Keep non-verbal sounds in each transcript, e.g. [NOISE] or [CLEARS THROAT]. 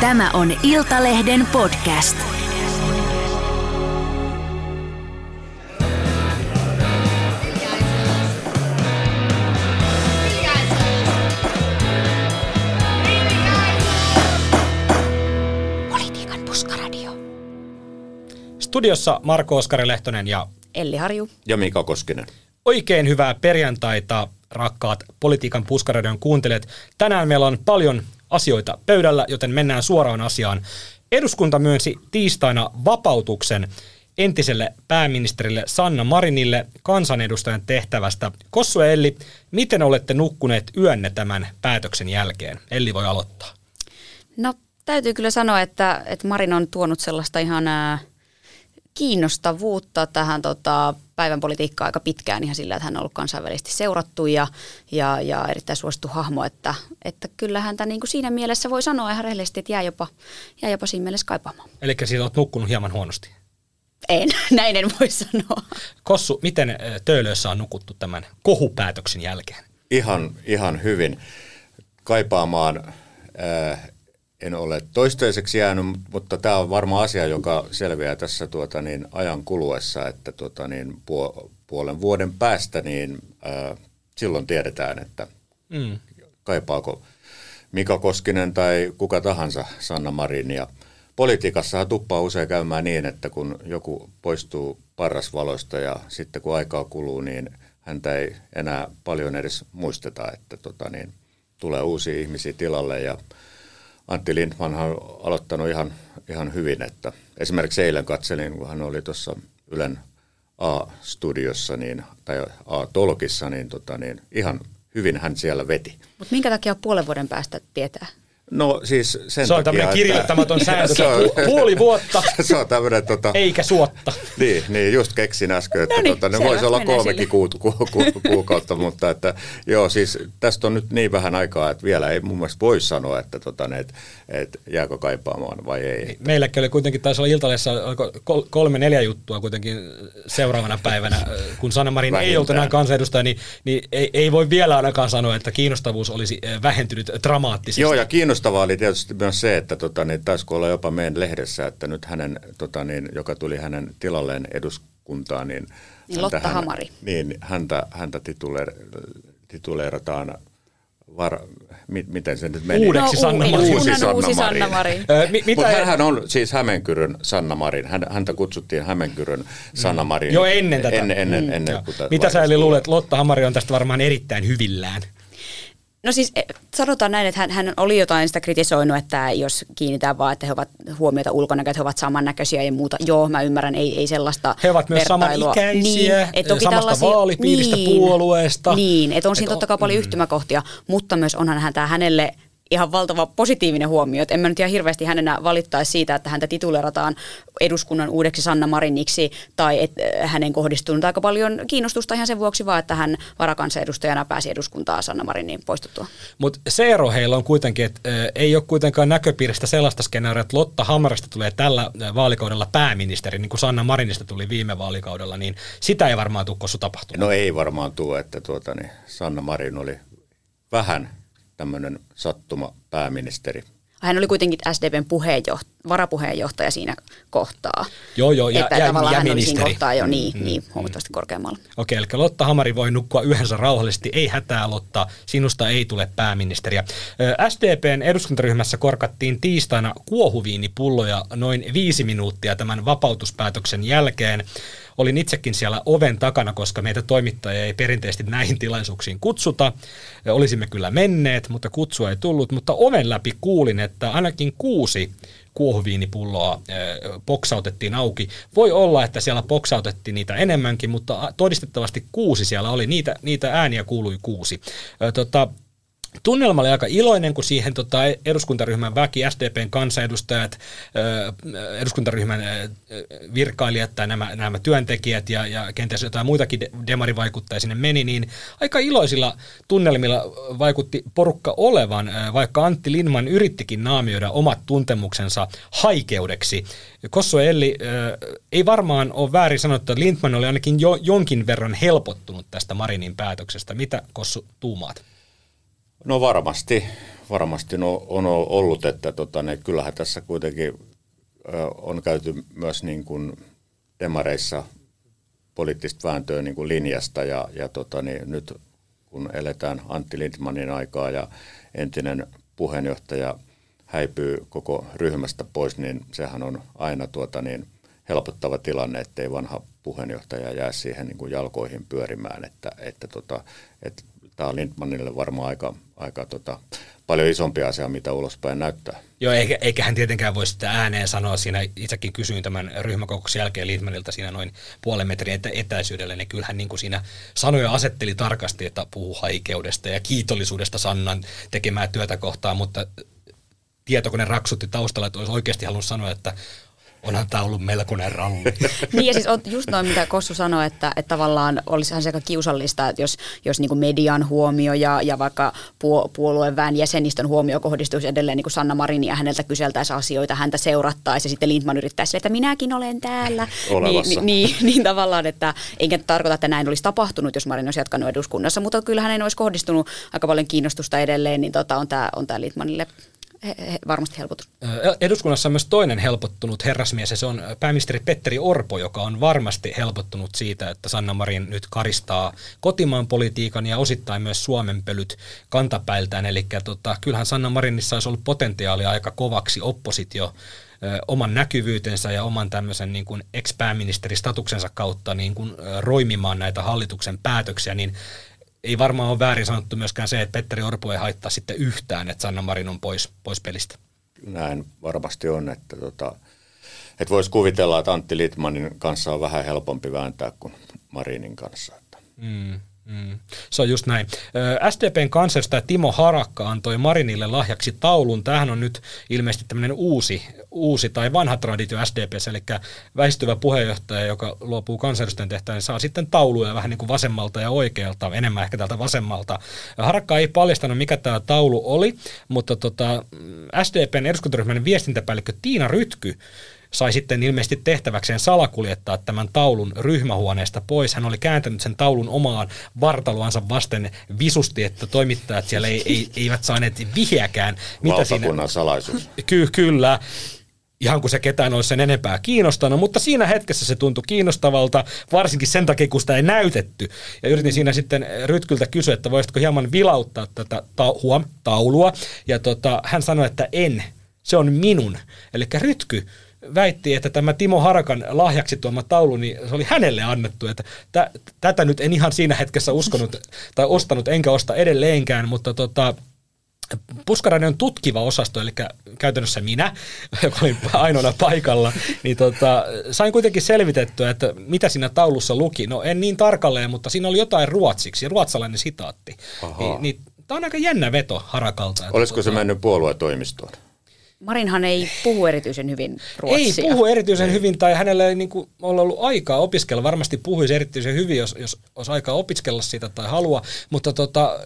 Tämä on Iltalehden podcast. Politiikan puskaradio. Studiossa Marko Oskari Lehtonen ja Elli Harju. Ja Mika Koskinen. oikein hyvää perjantaita, rakkaat Politiikan puskaradion kuuntelijat. Tänään meillä on paljon asioita pöydällä, joten mennään suoraan asiaan. Eduskunta myönsi tiistaina vapautuksen entiselle pääministerille Sanna Marinille kansanedustajan tehtävästä. Kossu ja Elli, miten olette nukkuneet yönne tämän päätöksen jälkeen? Elli voi aloittaa. No täytyy kyllä sanoa, että, että Marin on tuonut sellaista ihan ää, kiinnostavuutta tähän tota, päivän politiikkaan aika pitkään ihan sillä, että hän on ollut kansainvälisesti seurattu ja, ja, ja erittäin suosittu hahmo, että, että kyllä häntä niin kuin siinä mielessä voi sanoa ihan rehellisesti, että jää jopa, jää jopa siinä mielessä kaipaamaan. Eli siis olet nukkunut hieman huonosti. En, [LAUGHS] näin en voi sanoa. Kossu, miten Töölössä on nukuttu tämän kohupäätöksen jälkeen? Ihan, ihan hyvin. Kaipaamaan en ole toistaiseksi jäänyt, mutta tämä on varmaan asia, joka selviää tässä tuota, niin, ajan kuluessa, että tuota, niin, puo, puolen vuoden päästä niin ää, silloin tiedetään, että mm. kaipaako Mika Koskinen tai kuka tahansa Sanna Marin. Ja politiikassahan tuppaa usein käymään niin, että kun joku poistuu parrasvaloista ja sitten kun aikaa kuluu, niin häntä ei enää paljon edes muisteta, että tota, niin, tulee uusia ihmisiä tilalle ja Antti Lindman on aloittanut ihan, ihan hyvin, että esimerkiksi eilen katselin, kun hän oli tuossa Ylen A-studiossa niin, tai A-tolkissa, niin, tota, niin ihan hyvin hän siellä veti. Mutta minkä takia puolen vuoden päästä tietää? No siis sen Se on takia, tämmöinen kirjoittamaton [LAUGHS] sääntö, se on, pu- puoli vuotta, [LAUGHS] se on tämmöinen, tota, eikä suotta. niin, niin, just keksin äsken, että No niin, tota, ne voisi olla kolmekin ku, ku, ku, kuukautta, mutta että, joo, siis tästä on nyt niin vähän aikaa, että vielä ei mun mielestä voi sanoa, että, tota, ne, että, että jääkö kaipaamaan vai ei. Meilläkin oli kuitenkin, taisi olla kol- kolme neljä juttua kuitenkin seuraavana päivänä, kun Sanna Marin ei ollut enää kansanedustaja, niin, niin ei, ei voi vielä ainakaan sanoa, että kiinnostavuus olisi eh, vähentynyt dramaattisesti. Joo, ja kiinnostavaa oli tietysti myös se, että tota, niin, taisiko olla jopa meidän lehdessä, että nyt hänen, tota, niin, joka tuli hänen tilalleen eduskuntaan, niin, Niin Lotta hän- Hamari. Niin, häntä, häntä tituleer, tituleerataan, var, mi, miten se nyt meni? Uudeksi No, Sanna Marin. Uusi Sanna uusi Sanna Marin. Mutta hänhän on siis Hämeenkyrön Sanna Marin. Hän, häntä kutsuttiin Hämeenkyrön Sanna Marin. Jo ennen tätä. Ennen, ennen, Mm. ennen kuin tämä Mitä sä eli luulet, Lotta Hamari on tästä varmaan erittäin hyvillään. No siis eh, sanotaan näin, että hän, hän oli jotain sitä kritisoinut, että jos kiinnitään vaan, että he ovat huomiota ulkonäköä, että he ovat samannäköisiä ja muuta. Joo, mä ymmärrän, ei, ei sellaista He ovat myös vertailua. samanikäisiä, et toki samasta tällaisia- vaalipiiristä, puolueesta. Niin, että on Et siinä on- totta kai paljon mm. yhtymäkohtia, mutta myös onhan hän tämä hänelle ihan valtava positiivinen huomio. Et en mä nyt ihan hirveästi hänenä valittaisi siitä, että häntä titulerataan eduskunnan uudeksi Sanna Mariniksi tai että hänen kohdistunut aika paljon kiinnostusta ihan sen vuoksi vaan, että hän varakansanedustajana pääsi eduskuntaan Sanna Marinin poistuttua. Mutta se ero heillä on kuitenkin, että ö, ei ole kuitenkaan näköpiiristä sellaista skenaarioa, että Lotta Hamarista tulee tällä ö, vaalikaudella pääministeri, niin kuin Sanna Marinista tuli viime vaalikaudella, niin sitä ei varmaan tule kossu tapahtumaan. No ei varmaan tuo, että tuota, niin Sanna Marin oli vähän tämmöinen sattuma pääministeri. Hän oli kuitenkin SDPn puheenjohtaja, varapuheenjohtaja siinä kohtaa. Joo, joo, ja- että ja- tavallaan ja hän oli siinä ministeri. kohtaa jo niin, mm, niin huomattavasti korkeammalla. Okei, eli Lotta Hamari voi nukkua yhdessä rauhallisesti. Ei hätää, Lotta. Sinusta ei tule pääministeriä. SDPn eduskuntaryhmässä korkattiin tiistaina kuohuviinipulloja noin viisi minuuttia tämän vapautuspäätöksen jälkeen. Olin itsekin siellä oven takana, koska meitä toimittajia ei perinteisesti näihin tilaisuuksiin kutsuta. Olisimme kyllä menneet, mutta kutsua ei tullut. Mutta oven läpi kuulin, että ainakin kuusi kuohuviinipulloa ö, boksautettiin auki. Voi olla, että siellä boksautettiin niitä enemmänkin, mutta todistettavasti kuusi siellä oli. Niitä, niitä ääniä kuului kuusi. Tota, Tunnelma oli aika iloinen, kun siihen tota, eduskuntaryhmän väki, SDPn kansanedustajat, eduskuntaryhmän virkailijat tai nämä, nämä työntekijät ja, ja kenties jotain muitakin de- demarivaikuttajia sinne meni, niin aika iloisilla tunnelmilla vaikutti porukka olevan, vaikka Antti Lindman yrittikin naamioida omat tuntemuksensa haikeudeksi. Kossu ja Elli, ei varmaan ole väärin sanottu, että Lindman oli ainakin jo, jonkin verran helpottunut tästä Marinin päätöksestä. Mitä Kossu tuumaat? No varmasti, varmasti on, on ollut, että tota, ne, kyllähän tässä kuitenkin ö, on käyty myös niin kuin demareissa poliittista vääntöä niin kuin linjasta ja, ja tota, niin nyt kun eletään Antti Lindmanin aikaa ja entinen puheenjohtaja häipyy koko ryhmästä pois, niin sehän on aina tuota niin helpottava tilanne, ettei vanha puheenjohtaja jää siihen niin kuin jalkoihin pyörimään, että, että, tota, että tämä on Lindmanille varmaan aika, aika tota, paljon isompi asia, mitä ulospäin näyttää. Joo, eikä, eikä hän tietenkään voi sitä ääneen sanoa. Siinä itsekin kysyin tämän ryhmäkokouksen jälkeen Lindmanilta siinä noin puolen metrin etä, etäisyydellä, niin kyllähän niin kuin siinä sanoja asetteli tarkasti, että puhuu haikeudesta ja kiitollisuudesta Sannan tekemää työtä kohtaan, mutta tietokone raksutti taustalla, että olisi oikeasti halunnut sanoa, että onhan tämä ollut melkoinen ralli. [LAUGHS] niin ja siis on just noin, mitä Kossu sanoi, että, että tavallaan olisihan se aika kiusallista, että jos, jos niin kuin median huomio ja, ja vaikka puolueen väen jäsenistön huomio kohdistuisi edelleen niin kuin Sanna Marin ja häneltä kyseltäisiin asioita, häntä seurattaisi ja sitten Lindman yrittäisi että minäkin olen täällä. [LAUGHS] Niin, niin, niin, [LAUGHS] niin, tavallaan, että enkä tarkoita, että näin olisi tapahtunut, jos Marin olisi jatkanut eduskunnassa, mutta kyllä hänen olisi kohdistunut aika paljon kiinnostusta edelleen, niin tota, on tämä on tää Lindmanille varmasti helpotus. Eduskunnassa on myös toinen helpottunut herrasmies ja se on pääministeri Petteri Orpo, joka on varmasti helpottunut siitä, että Sanna Marin nyt karistaa kotimaan politiikan ja osittain myös Suomen pölyt kantapäiltään. Eli tota, kyllähän Sanna Marinissa olisi ollut potentiaalia aika kovaksi oppositio oman näkyvyytensä ja oman tämmöisen niin kuin ex-pääministeristatuksensa kautta niin kuin roimimaan näitä hallituksen päätöksiä, niin ei varmaan ole väärin sanottu myöskään se, että Petteri Orpo ei haittaa sitten yhtään, että Sanna Marin on pois, pois pelistä. Näin varmasti on, että, tota, että voisi kuvitella, että Antti Litmanin kanssa on vähän helpompi vääntää kuin Marinin kanssa. Että. Mm. Mm, se on just näin. SDPn kansanedustaja Timo Harakka antoi Marinille lahjaksi taulun. Tämähän on nyt ilmeisesti tämmöinen uusi, uusi tai vanha traditio SDPssä, eli väistyvä puheenjohtaja, joka luopuu kansanedustajan tehtävään, niin saa sitten tauluja vähän niin kuin vasemmalta ja oikealta, enemmän ehkä täältä vasemmalta. Harakka ei paljastanut, mikä tämä taulu oli, mutta tota, SDPn eduskuntaryhmän viestintäpäällikkö Tiina Rytky sai sitten ilmeisesti tehtäväkseen salakuljettaa tämän taulun ryhmähuoneesta pois. Hän oli kääntänyt sen taulun omaan vartaloansa vasten visusti, että toimittajat siellä ei, ei, eivät saaneet vihjäkään. Mitä siinä... salaisuus. Ky- kyllä ihan kuin se ketään olisi sen enempää kiinnostanut, mutta siinä hetkessä se tuntui kiinnostavalta, varsinkin sen takia, kun sitä ei näytetty. Ja yritin siinä sitten Rytkyltä kysyä, että voisitko hieman vilauttaa tätä ta- huom, taulua, ja tota, hän sanoi, että en, se on minun. Eli Rytky, väitti, että tämä Timo Harakan lahjaksi tuoma taulu, niin se oli hänelle annettu. Että t- tätä nyt en ihan siinä hetkessä uskonut [LAUGHS] tai ostanut, enkä osta edelleenkään, mutta tota, Puskaradion tutkiva osasto, eli käytännössä minä, [LAUGHS] joka olin ainoana paikalla, niin tota, sain kuitenkin selvitettyä, että mitä siinä taulussa luki. No en niin tarkalleen, mutta siinä oli jotain ruotsiksi, ruotsalainen sitaatti. Niin, niin, Tämä on aika jännä veto Harakalta. Olisiko tota, se mennyt puoluetoimistoon? Marinhan ei puhu erityisen hyvin ruotsia. Ei puhu erityisen ei. hyvin, tai hänellä ei niin kuin, ole ollut aikaa opiskella. Varmasti puhuisi erityisen hyvin, jos, jos olisi aikaa opiskella sitä tai halua, mutta tota,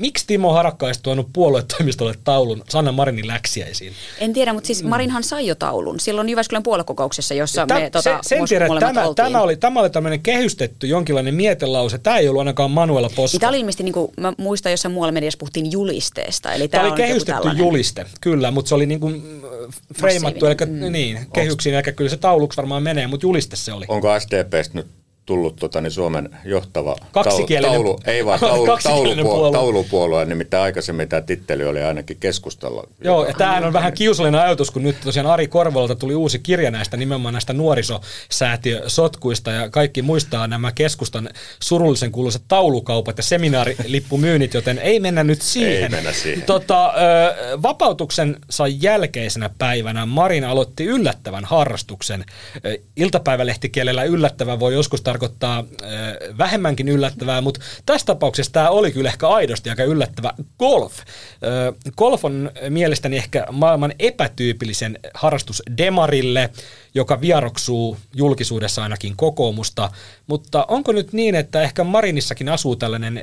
miksi Timo Harakka olisi tuonut puoluetoimistolle taulun Sanna Marinin läksiäisiin? En tiedä, mutta siis Marinhan sai jo taulun silloin Jyväskylän puoluekokouksessa, jossa Tä, me tota, se, sen tiedä, tämä, tämä, oli, tämä oli tämmöinen kehystetty jonkinlainen mietelause. Tämä ei ollut ainakaan Manuela Posko. Tämä oli ilmeisesti, niin kuin, mä muistan jossain muualla mediassa puhuttiin julisteesta. Eli tämä, tämä oli kehystetty juliste, kyllä, mutta se oli niin kuin freimattu, eli mm. niin, kehyksiin, eli kyllä se tauluksi varmaan menee, mutta juliste se oli. Onko SDPstä nyt tullut tota, niin Suomen johtava taulu, taulu, ei vaan taulu, [LAUGHS] taulupuolue, taulupuolue, nimittäin aikaisemmin tämä titteli oli ainakin keskustella. Joo, ja tämähän on vähän kiusallinen ajatus, kun nyt tosiaan Ari Korvolta tuli uusi kirja näistä nimenomaan näistä nuorisosäätiösotkuista, ja kaikki muistaa nämä keskustan surullisen kuuluiset taulukaupat ja seminaarilippumyynnit, joten ei mennä nyt siihen. Ei mennä siihen. Tota, vapautuksensa jälkeisenä päivänä Marin aloitti yllättävän harrastuksen. Iltapäivälehtikielellä yllättävän voi joskus tarkoittaa tarkoittaa äh, vähemmänkin yllättävää, mutta tässä tapauksessa tämä oli kyllä ehkä aidosti aika yllättävä golf. Äh, golf on mielestäni ehkä maailman epätyypillisen harrastus Demarille, joka vieroksuu julkisuudessa ainakin kokoomusta, mutta onko nyt niin, että ehkä Marinissakin asuu tällainen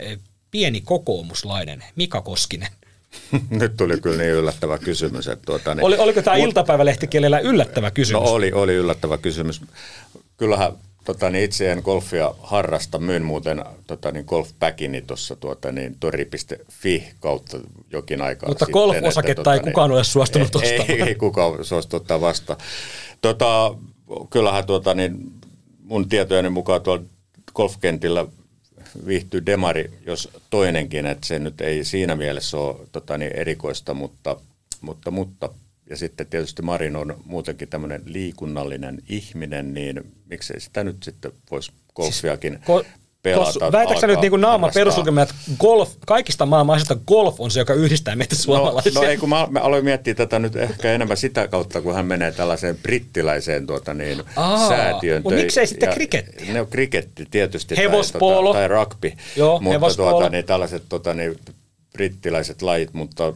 pieni kokoomuslainen Mika Koskinen? [LAUGHS] Nyt tuli kyllä niin yllättävä kysymys. Että tuota, niin, Oli, oliko tämä mut, iltapäivälehtikielellä yllättävä kysymys? No oli, oli yllättävä kysymys. Kyllähän tota, niin itse en golfia harrasta. Myyn muuten tota, niin golfpäkini tuossa tuota, niin, tori.fi kautta jokin aikaa Mutta sitten. golf-osaketta että, ei tota, kukaan ole suostunut ei, ei, ostamaan. ei, kukaan suostu ottaa vastaan. Tota, kyllähän tuota, niin, mun tietojeni mukaan tuolla golfkentillä viihtyy demari, jos toinenkin, että se nyt ei siinä mielessä ole tota, niin erikoista, mutta, mutta, mutta ja sitten tietysti Marin on muutenkin tämmöinen liikunnallinen ihminen, niin miksei sitä nyt sitten voisi golfiakin Ko- pelata. Kos- Väitätkö sä nyt niin naama että golf, kaikista maailman asioista golf on se, joka yhdistää meitä No, suomalaisia? no ei, kun mä, mä aloin miettiä tätä nyt ehkä enemmän sitä kautta, kun hän menee tällaiseen brittiläiseen tuota, niin, Aa, säätiön. mut töihin. miksei sitten Ja- krikettiä? No kriketti tietysti. Hevospoolo. Tai, tota, tai rugby. Joo, mutta hevospoolo. tuota, niin, tällaiset tota, niin, brittiläiset lajit, mutta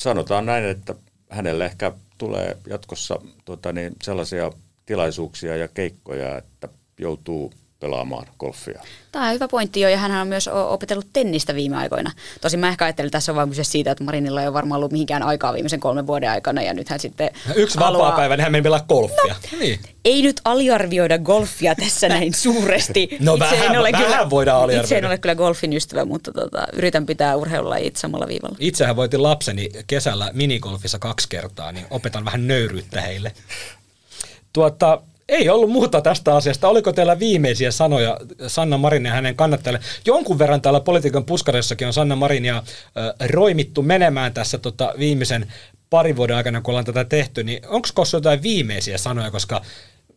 sanotaan näin, että hänelle ehkä tulee jatkossa tota, niin, sellaisia tilaisuuksia ja keikkoja, että joutuu pelaamaan golfia. Tämä on hyvä pointti jo, ja hän on myös opetellut tennistä viime aikoina. Tosin mä ehkä ajattelin, että tässä on vain kyse siitä, että Marinilla ei ole varmaan ollut mihinkään aikaa viimeisen kolmen vuoden aikana, ja nyt hän sitten Yksi haluaa- vapaa päivä, niin hän meni pelaa golfia. No. Niin. Ei nyt aliarvioida golfia tässä näin [LAUGHS] suuresti. No Itse vähän- en ole vähän kyllä, voidaan Itse en aliarvioida. ole kyllä golfin ystävä, mutta tota, yritän pitää urheilulajit samalla viivalla. Itsehän voitin lapseni kesällä minigolfissa kaksi kertaa, niin opetan vähän nöyryyttä heille. Tuota, ei ollut muuta tästä asiasta. Oliko teillä viimeisiä sanoja Sanna Marin ja hänen kannattajille? Jonkun verran täällä politiikan puskarissakin on Sanna Marin ja roimittu menemään tässä tota, viimeisen parin vuoden aikana, kun ollaan tätä tehty, niin onko Kossu jotain viimeisiä sanoja, koska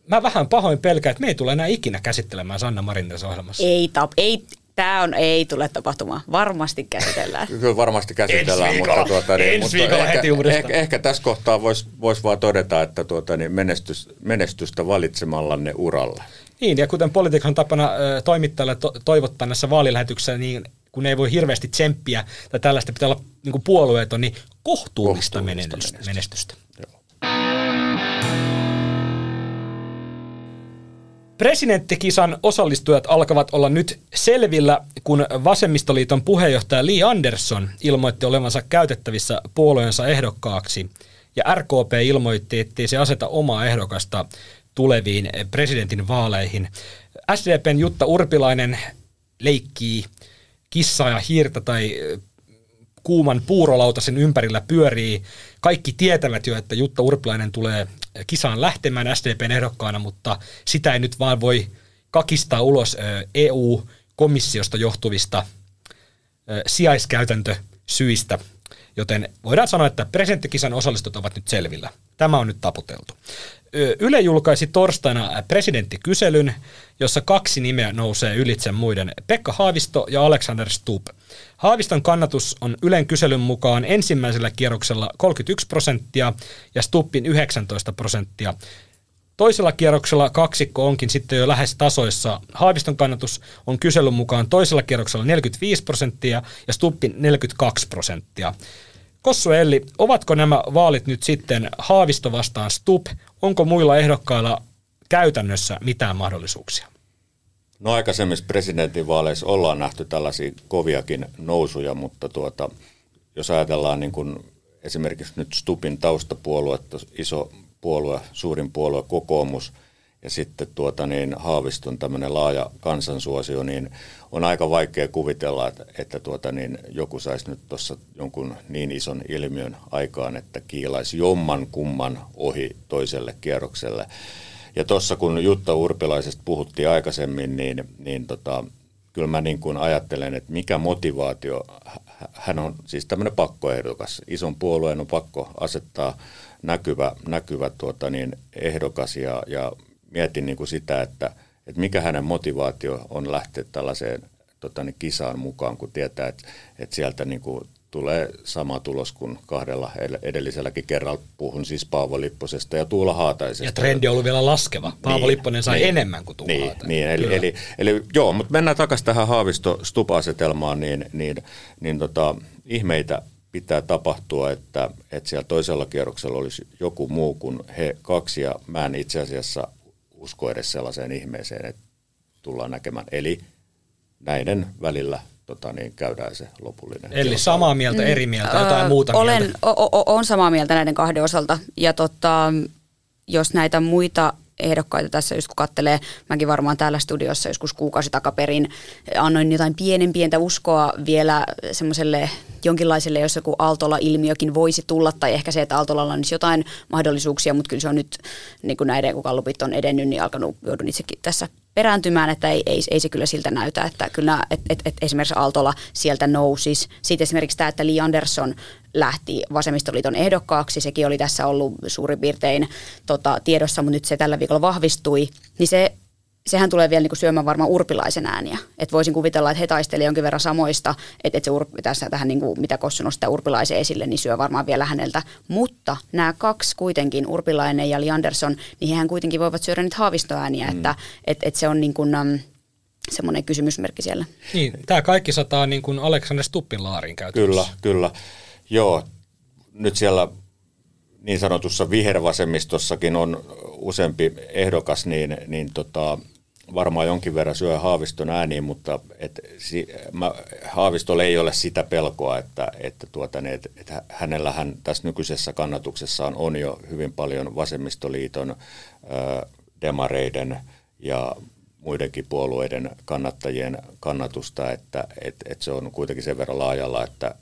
mä vähän pahoin pelkään, että me ei tule enää ikinä käsittelemään Sanna Marin tässä ohjelmassa. Ei, tap, ei, tämä on, ei tule tapahtumaan. Varmasti käsitellään. Kyllä varmasti käsitellään, Ensi mutta, tuota, niin, Ensi mutta viikolla ehkä, heti uudestaan. Ehkä, ehkä tässä kohtaa voisi vois vaan todeta, että tuota, niin menestys, menestystä valitsemallanne uralle. Niin, ja kuten politiikan tapana toimittajalle to- toivottaa näissä vaalilähetyksissä, niin kun ei voi hirveästi tsemppiä tai tällaista pitää olla niin puolueeton, niin kohtuullista, Kohtuullista menestystä. menestystä. menestystä. Presidenttikisan osallistujat alkavat olla nyt selvillä, kun Vasemmistoliiton puheenjohtaja Li Andersson ilmoitti olevansa käytettävissä puolueensa ehdokkaaksi. Ja RKP ilmoitti, ettei se aseta omaa ehdokasta tuleviin presidentin vaaleihin. SDPn Jutta Urpilainen leikkii kissaa ja hiirtä tai kuuman puurolautasen ympärillä pyörii. Kaikki tietävät jo, että Jutta Urpilainen tulee kisaan lähtemään SDPn ehdokkaana, mutta sitä ei nyt vaan voi kakistaa ulos EU-komissiosta johtuvista sijaiskäytäntösyistä. Joten voidaan sanoa, että presidenttikisan osallistut ovat nyt selvillä. Tämä on nyt taputeltu. Yle julkaisi torstaina presidenttikyselyn, jossa kaksi nimeä nousee ylitse muiden, Pekka Haavisto ja Alexander Stubb. Haaviston kannatus on Ylen kyselyn mukaan ensimmäisellä kierroksella 31 prosenttia ja Stubbin 19 prosenttia. Toisella kierroksella kaksikko onkin sitten jo lähes tasoissa. Haaviston kannatus on kyselyn mukaan toisella kierroksella 45 prosenttia ja Stubbin 42 prosenttia. Kossu Elli, ovatko nämä vaalit nyt sitten Haavisto vastaan Stubb? Onko muilla ehdokkailla käytännössä mitään mahdollisuuksia? No aikaisemmissa presidentinvaaleissa ollaan nähty tällaisia koviakin nousuja, mutta tuota, jos ajatellaan niin kuin esimerkiksi nyt Stupin taustapuolue, iso puolue, suurin puolue kokoomus ja sitten tuota niin Haaviston tämmöinen laaja kansansuosio, niin on aika vaikea kuvitella, että, että tuota niin joku saisi nyt tuossa jonkun niin ison ilmiön aikaan, että kiilaisi jomman kumman ohi toiselle kierrokselle. Ja tuossa kun Jutta Urpilaisesta puhuttiin aikaisemmin, niin, niin tota, kyllä mä niin kuin ajattelen, että mikä motivaatio, hän on siis tämmöinen pakkoehdokas, ison puolueen on pakko asettaa näkyvä, näkyvä tuota niin, ehdokas ja, ja mietin niin kuin sitä, että, että mikä hänen motivaatio on lähteä tällaiseen tota niin, kisaan mukaan, kun tietää, että, että sieltä niin kuin tulee sama tulos kuin kahdella edelliselläkin kerralla. Puhun siis Paavo Lipposesta ja Tuula Haataisesta. Ja trendi on ollut vielä laskeva. Paavo Niin, Lipponen sai niin, enemmän kuin Tuula niin, Haatainen. niin, eli, eli, eli, joo, mutta mennään takaisin tähän Haavisto-Stupa-asetelmaan, niin, niin, niin tota, ihmeitä pitää tapahtua, että, että siellä toisella kierroksella olisi joku muu kuin he kaksi, ja mä en itse asiassa usko edes sellaiseen ihmeeseen, että tullaan näkemään. Eli näiden välillä tota, niin käydään se lopullinen. Eli kilpailu. samaa mieltä, eri mieltä, jotain Öö, muuta olen, mieltä. o, o, on samaa mieltä näiden kahden osalta. Ja tota, jos näitä muita ehdokkaita tässä, just kun kattelee, mäkin varmaan täällä studiossa joskus kuukausi takaperin annoin jotain pienen pientä uskoa vielä semmoiselle jonkinlaiselle, jos joku Aaltola-ilmiökin voisi tulla, tai ehkä se, että Aaltolalla on jotain mahdollisuuksia, mutta kyllä se on nyt, niin kuin näiden, kun kallupit on edennyt, niin alkanut, joudun itsekin tässä perääntymään, että ei, ei, ei se kyllä siltä näytä, että kyllä et, et, et esimerkiksi Aaltola sieltä nousisi. Sitten esimerkiksi tämä, että Li Andersson lähti vasemmistoliiton ehdokkaaksi, sekin oli tässä ollut suurin piirtein tota, tiedossa, mutta nyt se tällä viikolla vahvistui, niin se sehän tulee vielä niin kuin syömään varmaan urpilaisen ääniä. Että voisin kuvitella, että he taistelivat jonkin verran samoista, että, että se urp, tässä tähän niin kuin, mitä Kossu nostaa urpilaisen esille, niin syö varmaan vielä häneltä. Mutta nämä kaksi kuitenkin, urpilainen ja Li Andersson, niin hehän kuitenkin voivat syödä niitä haavistoääniä, mm. että että että se on niin kuin, um, semmoinen kysymysmerkki siellä. Niin, tämä kaikki sataa niin kuin Aleksander Stuppin laariin käytännössä. Kyllä, kyllä. Joo, nyt siellä niin sanotussa vihervasemmistossakin on useampi ehdokas, niin, niin tota, varmaan jonkin verran syö Haaviston ääniin, mutta et, si, mä, Haavistolle ei ole sitä pelkoa, että, että, tuota, ne, et, et hänellähän tässä nykyisessä kannatuksessaan on jo hyvin paljon vasemmistoliiton, ö, demareiden ja muidenkin puolueiden kannattajien kannatusta, että et, et se on kuitenkin sen verran laajalla, että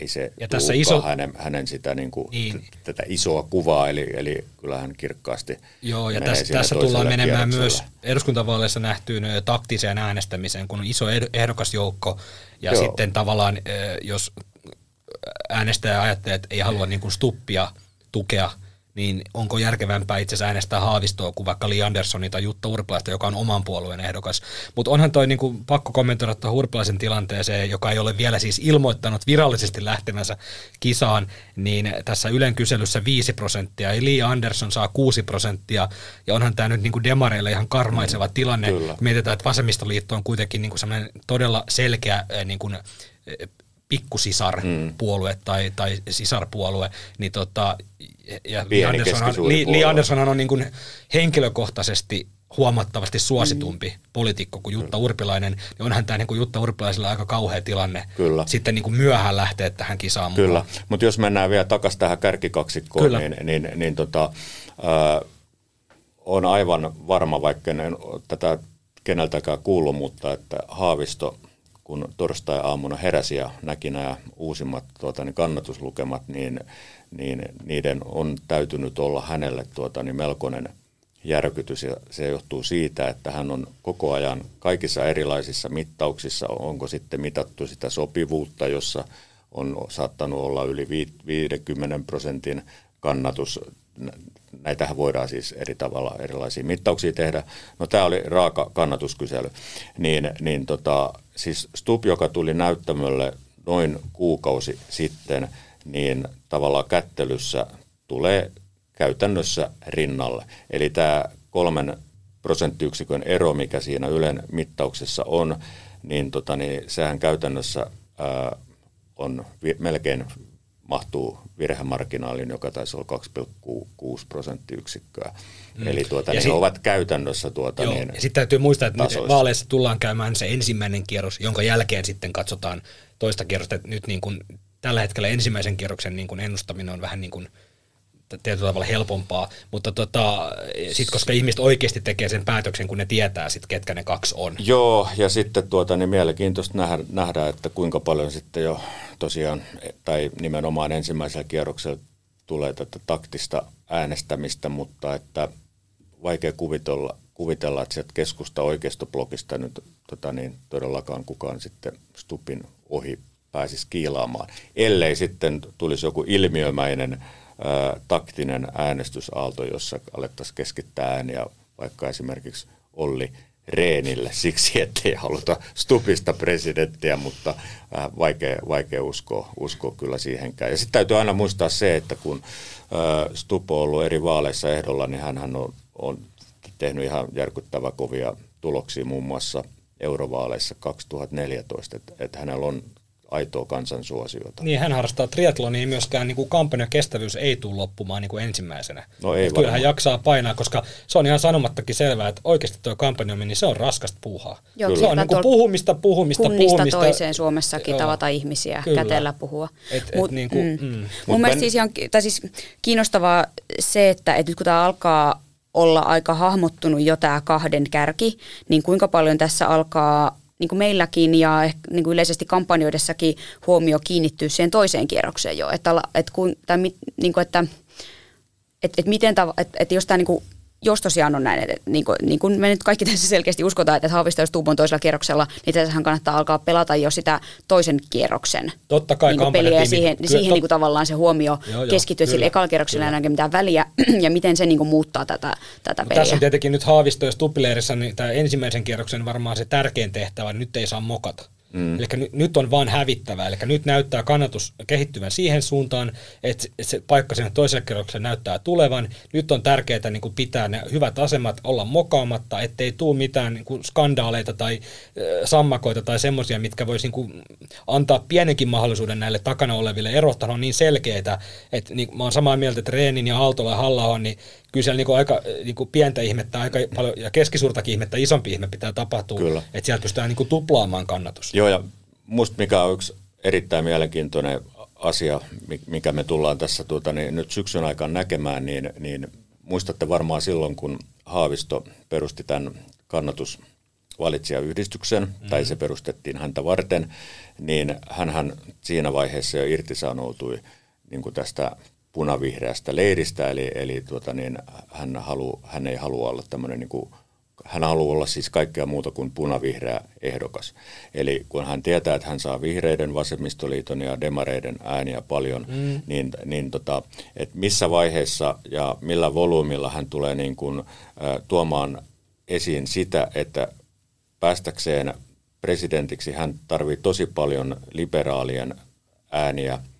ei se ja tässä iso... hänen, hänen sitä niin kuin, niin. Tätä isoa kuvaa, eli, eli kyllähän kirkkaasti Joo, ja tässä, tässä tullaan menemään myös eduskuntavaaleissa nähtyyn taktiseen äänestämiseen, kun on iso ehdokasjoukko, ja Joo. sitten tavallaan, jos äänestäjä ajattelee, että ei halua niin kuin stuppia tukea, niin onko järkevämpää itse asiassa äänestää Haavistoa kuin vaikka Li Anderssonia tai Jutta Urpilaista, joka on oman puolueen ehdokas. Mutta onhan toi niinku pakko kommentoida tuohon Urpilaisen tilanteeseen, joka ei ole vielä siis ilmoittanut virallisesti lähtevänsä kisaan, niin tässä Ylen kyselyssä 5 prosenttia, eli Li Andersson saa 6 prosenttia, ja onhan tämä nyt niinku demareille ihan karmaiseva mm, tilanne. Kyllä. Mietitään, että vasemmistoliitto on kuitenkin niinku sellainen todella selkeä niinku, pikkusisarpuolue mm. tai, tai sisarpuolue, niin tota, ja Li Anderssonhan, Li, Li Anderssonhan on niin kuin henkilökohtaisesti huomattavasti suositumpi mm. poliitikko kuin Jutta Urpilainen, niin onhan tämä niin kuin Jutta Urpilaisella aika kauhea tilanne Kyllä. sitten niin kuin myöhään lähteä tähän kisaan Kyllä, mukaan. mutta jos mennään vielä takaisin tähän kärkikaksikkoon, Kyllä. niin, niin, niin tota, äh, on aivan varma, vaikka en tätä keneltäkään kuullut, mutta että Haavisto – kun torstai-aamuna heräsi ja näki nämä uusimmat tuota, niin kannatuslukemat, niin, niin niiden on täytynyt olla hänelle tuota, niin melkoinen järkytys. Ja se johtuu siitä, että hän on koko ajan kaikissa erilaisissa mittauksissa, onko sitten mitattu sitä sopivuutta, jossa on saattanut olla yli 50 prosentin kannatus näitähän voidaan siis eri tavalla erilaisia mittauksia tehdä. No tämä oli raaka kannatuskysely. Niin, niin tota, siis Stup, joka tuli näyttämölle noin kuukausi sitten, niin tavallaan kättelyssä tulee käytännössä rinnalle. Eli tämä kolmen prosenttiyksikön ero, mikä siinä Ylen mittauksessa on, niin, tota, niin sehän käytännössä ää, on vi- melkein mahtuu virhemarginaaliin, joka taisi olla 2,6 prosenttiyksikköä. Mm. Eli tuota, ne sit, ovat käytännössä tuota joo, niin ja Sitten täytyy muistaa, että tasoista. vaaleissa tullaan käymään se ensimmäinen kierros, jonka jälkeen sitten katsotaan toista kierrosta. Nyt niin kuin, tällä hetkellä ensimmäisen kierroksen niin kuin ennustaminen on vähän niin kuin – tietyllä tavalla helpompaa, mutta tota, sit, koska ihmiset oikeasti tekee sen päätöksen, kun ne tietää sit, ketkä ne kaksi on. Joo, ja sitten tuota, niin mielenkiintoista nähdä, nähdä, että kuinka paljon sitten jo tosiaan, tai nimenomaan ensimmäisellä kierroksella tulee tätä taktista äänestämistä, mutta että vaikea kuvitella, kuvitella että sieltä keskusta oikeistoblogista nyt tota niin, todellakaan kukaan sitten Stupin ohi pääsisi kiilaamaan, ellei sitten tulisi joku ilmiömäinen taktinen äänestysaalto, jossa alettaisiin keskittää ääniä vaikka esimerkiksi Olli Reenille siksi, ettei haluta Stupista presidenttiä, mutta vaikea, vaikea uskoa, uskoa kyllä siihenkään. Ja sitten täytyy aina muistaa se, että kun Stup on ollut eri vaaleissa ehdolla, niin hän on, on tehnyt ihan järkyttävä kovia tuloksia muun muassa eurovaaleissa 2014, että, että hänellä on aitoa kansansuosiota. Niin, hän harrastaa triatlonia, niin myöskään niin kuin kampanjan kestävyys ei tule loppumaan niin kuin ensimmäisenä. No ei kyllä hän jaksaa painaa, koska se on ihan sanomattakin selvää, että oikeasti tuo kampanjointi, niin se on raskasta puuhaa. Joo, se on niin kuin puhumista, puhumista, puhumista. toiseen Suomessakin Joo. tavata ihmisiä, kyllä. kätellä puhua. Et, et Mut, niin kuin, mm. Mm. Mun Mut mielestä siis, on, tai siis kiinnostavaa se, että, että nyt kun tämä alkaa olla aika hahmottunut jo tämä kahden kärki, niin kuinka paljon tässä alkaa niin kuin meilläkin ja niin kuin yleisesti kampanjoidessakin huomio kiinnittyy siihen toiseen kierrokseen jo, että, että, kun, tai, niin kuin, että, että, että miten, että, että jos tämä niin kuin jos tosiaan on näin, että niin kuin, niin kuin me nyt kaikki tässä selkeästi uskotaan, että Haavisto jos Tuubon toisella kierroksella, niin tässähän kannattaa alkaa pelata jo sitä toisen kierroksen Totta kai niin peliä ja siihen, kyllä, siihen tot... niin kuin tavallaan se huomio joo, joo, keskittyy, että sillä ekalla kierroksella ei enää mitään väliä [CLEARS THROAT] ja miten se niin kuin muuttaa tätä, tätä peliä. Tässä on tietenkin nyt Haavisto Stuppileirissä, niin tämä ensimmäisen kierroksen varmaan se tärkein tehtävä, nyt ei saa mokata. Mm. Eli nyt, on vaan hävittävää. Eli nyt näyttää kannatus kehittyvän siihen suuntaan, että se paikka sinne toiselle kerrokselle näyttää tulevan. Nyt on tärkeää niin kuin pitää ne hyvät asemat olla mokaamatta, ettei tule mitään niin kuin skandaaleita tai sammakoita tai semmoisia, mitkä voisi niin kuin antaa pienenkin mahdollisuuden näille takana oleville erottaa. on niin selkeitä, että niin, mä oon samaa mieltä, että Reenin ja Aaltola ja halla niin kyllä siellä niinku aika niinku pientä ihmettä aika paljon, ja keskisuurtakin ihmettä, isompi ihme pitää tapahtua, kyllä. että sieltä pystytään niinku tuplaamaan kannatus. Joo, ja musta mikä on yksi erittäin mielenkiintoinen asia, mikä me tullaan tässä tuota, niin nyt syksyn aikana näkemään, niin, niin muistatte varmaan silloin, kun Haavisto perusti tämän kannatusvalitsijayhdistyksen, mm-hmm. tai se perustettiin häntä varten, niin hän siinä vaiheessa jo irtisanoutui niin kuin tästä punavihreästä leiristä, eli, eli tuota niin, hän, halu, hän ei halua olla tämmöinen, niin kuin, hän haluaa olla siis kaikkea muuta kuin punavihreä ehdokas. Eli kun hän tietää, että hän saa vihreiden, vasemmistoliiton ja demareiden ääniä paljon, mm. niin, niin tota, että missä vaiheessa ja millä volyymilla hän tulee niin kuin, ä, tuomaan esiin sitä, että päästäkseen presidentiksi hän tarvitsee tosi paljon liberaalien ääniä –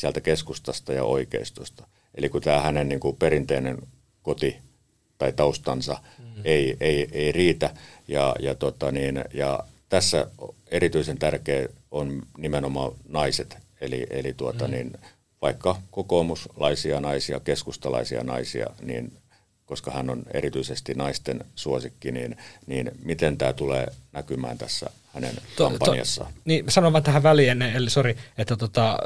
sieltä keskustasta ja oikeistosta. Eli kun tämä hänen niin kuin perinteinen koti tai taustansa mm-hmm. ei, ei, ei riitä. Ja, ja, tota niin, ja tässä erityisen tärkeä on nimenomaan naiset. Eli, eli tuota mm-hmm. niin, vaikka kokoomuslaisia naisia, keskustalaisia naisia, niin koska hän on erityisesti naisten suosikki, niin, niin miten tämä tulee näkymään tässä hänen to, kampanjassaan? To, niin sanon vaan tähän väliin, eli sorry, että tota,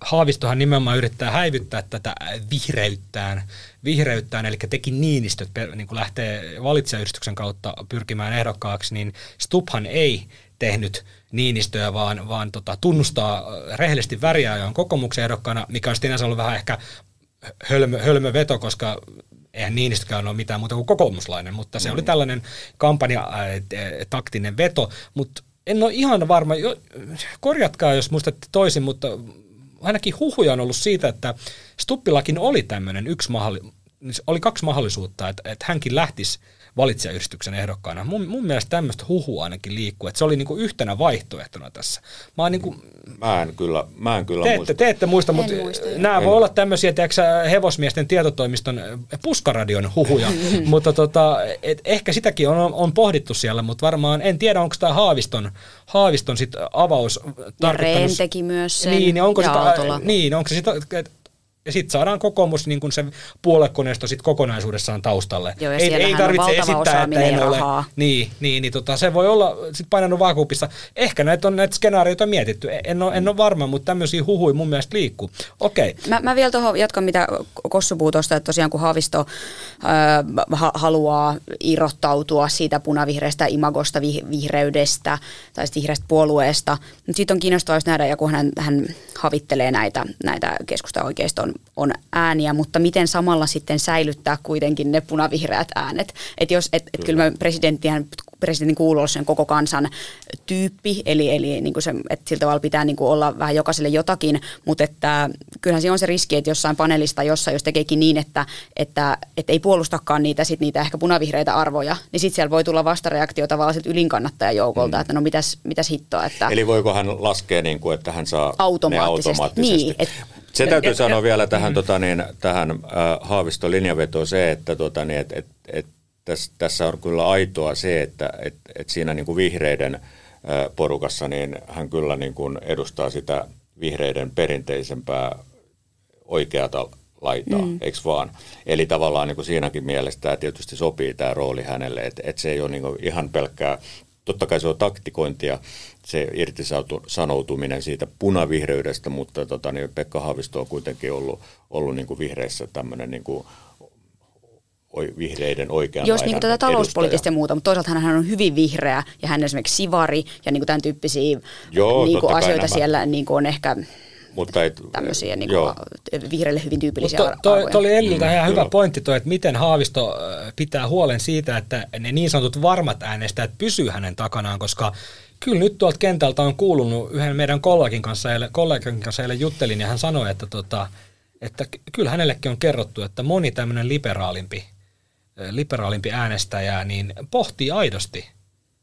Haavistohan nimenomaan yrittää häivyttää tätä vihreyttään, vihreyttään eli teki Niinistöt niin kun lähtee valitsijayhdistyksen kautta pyrkimään ehdokkaaksi, niin Stubhan ei tehnyt Niinistöä, vaan, vaan tota, tunnustaa rehellisesti väriä ja on kokoomuksen ehdokkaana, mikä on sinänsä ollut vähän ehkä hölmö, hölmö veto, koska eihän Niinistökään ole mitään muuta kuin kokoomuslainen, mutta se mm. oli tällainen kampanja taktinen veto, mutta en ole ihan varma, korjatkaa jos muistatte toisin, mutta ainakin huhuja on ollut siitä, että Stuppillakin oli tämmöinen yksi mahdollisuus, oli kaksi mahdollisuutta, että, että hänkin lähtisi valitsijayhdistyksen ehdokkaana. Mun, mun mielestä tämmöistä huhua ainakin liikkuu, että se oli niinku yhtenä vaihtoehtona tässä. Mä, oon niinku, mä en kyllä, mä en kyllä te, muista. Te ette muista, mutta nämä voi olla tämmöisiä tiedätkö, hevosmiesten tietotoimiston puskaradion huhuja, [LAUGHS] mutta tota, et ehkä sitäkin on, on pohdittu siellä, mutta varmaan en tiedä, onko tämä Haaviston, Haaviston sit avaus tarkoittanut... Ja teki myös sen, niin, onko ja sitä, Niin, onko se sitä, ja sitten saadaan kokoomus niin kuin se puoluekoneisto sit kokonaisuudessaan taustalle. Joo, ei, ei tarvitse esittää, että en ole. Niin, niin, niin tota, se voi olla sit painanut vaakupissa. Ehkä näitä on näitä skenaarioita mietitty. En ole, en ole varma, mutta tämmöisiä huhui mun mielestä liikkuu. Okei. Okay. Mä, mä vielä tuohon jatkan, mitä Kossu puhuu tuosta, että tosiaan kun Haavisto äh, ha, haluaa irrottautua siitä punavihreästä imagosta, vih, vihreydestä tai vihreästä puolueesta. Mutta sitten on kiinnostavaa nähdä, ja kun hän, hän havittelee näitä, näitä keskusta oikeiston on ääniä, mutta miten samalla sitten säilyttää kuitenkin ne punavihreät äänet. Että jos, et, et kyllä presidenttihän presidentin kuuluu sen koko kansan tyyppi, eli, eli niin kuin se, että sillä tavalla pitää niin kuin olla vähän jokaiselle jotakin, mutta että kyllähän siinä on se riski, että jossain panelista, jossa jos tekeekin niin, että, että, että ei puolustakaan niitä, sit niitä ehkä punavihreitä arvoja, niin sitten siellä voi tulla vastareaktio tavallaan siltä ylinkannattajajoukolta, mm. että no mitäs, mitäs hittoa. Että Eli voiko hän laskea, niin kuin, että hän saa automaattisesti. ne automaattisesti? Niin, et, se täytyy ja, sanoa ja, vielä tähän, mm. tota, niin, tähän äh, Haaviston linjavetoon se, että tota, niin, et, et, et, tässä, tässä on kyllä aitoa se, että et, et siinä niin kuin vihreiden porukassa niin hän kyllä niin kuin edustaa sitä vihreiden perinteisempää oikeata laitaa, mm. eikö vaan? Eli tavallaan niin kuin siinäkin mielessä tämä tietysti sopii tämä rooli hänelle, että, että se ei ole niin kuin ihan pelkkää, totta kai se on taktikointia, se irtisanoutuminen siitä punavihreydestä, mutta tota, niin Pekka Haavisto on kuitenkin ollut, ollut niin kuin vihreissä tämmöinen niin kuin vihreiden oikean Jos niin tätä talouspoliittista ja muuta, mutta toisaalta hän on hyvin vihreä ja hän on esimerkiksi sivari ja niin tämän tyyppisiä Joo, niin asioita nämä. siellä niin on ehkä mutta et, tämmöisiä niin kuin vihreille hyvin tyypillisiä Mutta toi, toi, toi oli Elliltä ihan hyvä pointti toi, että miten Haavisto pitää huolen siitä, että ne niin sanotut varmat äänestäjät pysyy hänen takanaan, koska kyllä nyt tuolta kentältä on kuulunut yhden meidän kollegin kanssa, kollegin kanssa eilen juttelin ja hän sanoi, että, tota, että kyllä hänellekin on kerrottu, että moni tämmöinen liberaalimpi, liberaalimpi äänestäjä niin pohtii aidosti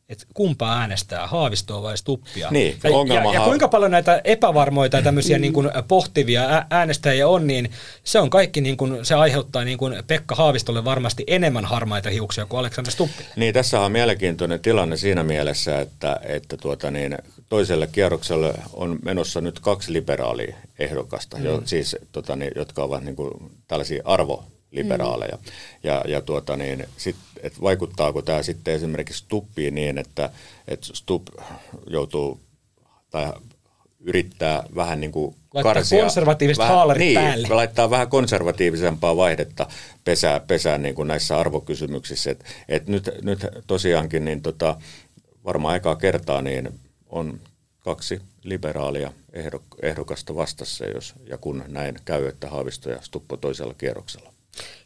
että kumpaa äänestää, Haavistoa vai Stuppia. Niin, ja, ja, ja kuinka paljon näitä epävarmoita tämmöisiä niin kuin pohtivia äänestäjiä on, niin se on kaikki, niin kuin, se aiheuttaa niin kuin Pekka Haavistolle varmasti enemmän harmaita hiuksia kuin Aleksander Stuppille. Niin, tässä on mielenkiintoinen tilanne siinä mielessä, että, että tuota niin, toiselle kierrokselle on menossa nyt kaksi liberaalia ehdokasta, mm. jo, siis, tota niin, jotka ovat niin kuin, tällaisia arvo liberaaleja. Mm. Ja, ja tuota niin, sit, et vaikuttaako tämä sitten esimerkiksi Stuppiin niin, että, että Stupp joutuu tai yrittää vähän niin kuin laittaa karsia. konservatiiviset vähän, haalarit niin, päälle. laittaa vähän konservatiivisempaa vaihdetta pesää, pesää niin kuin näissä arvokysymyksissä. Et, et nyt, nyt tosiaankin niin tota, varmaan aikaa kertaa niin on kaksi liberaalia ehdokasta vastassa, jos ja kun näin käy, että Haavisto ja Stuppo toisella kierroksella.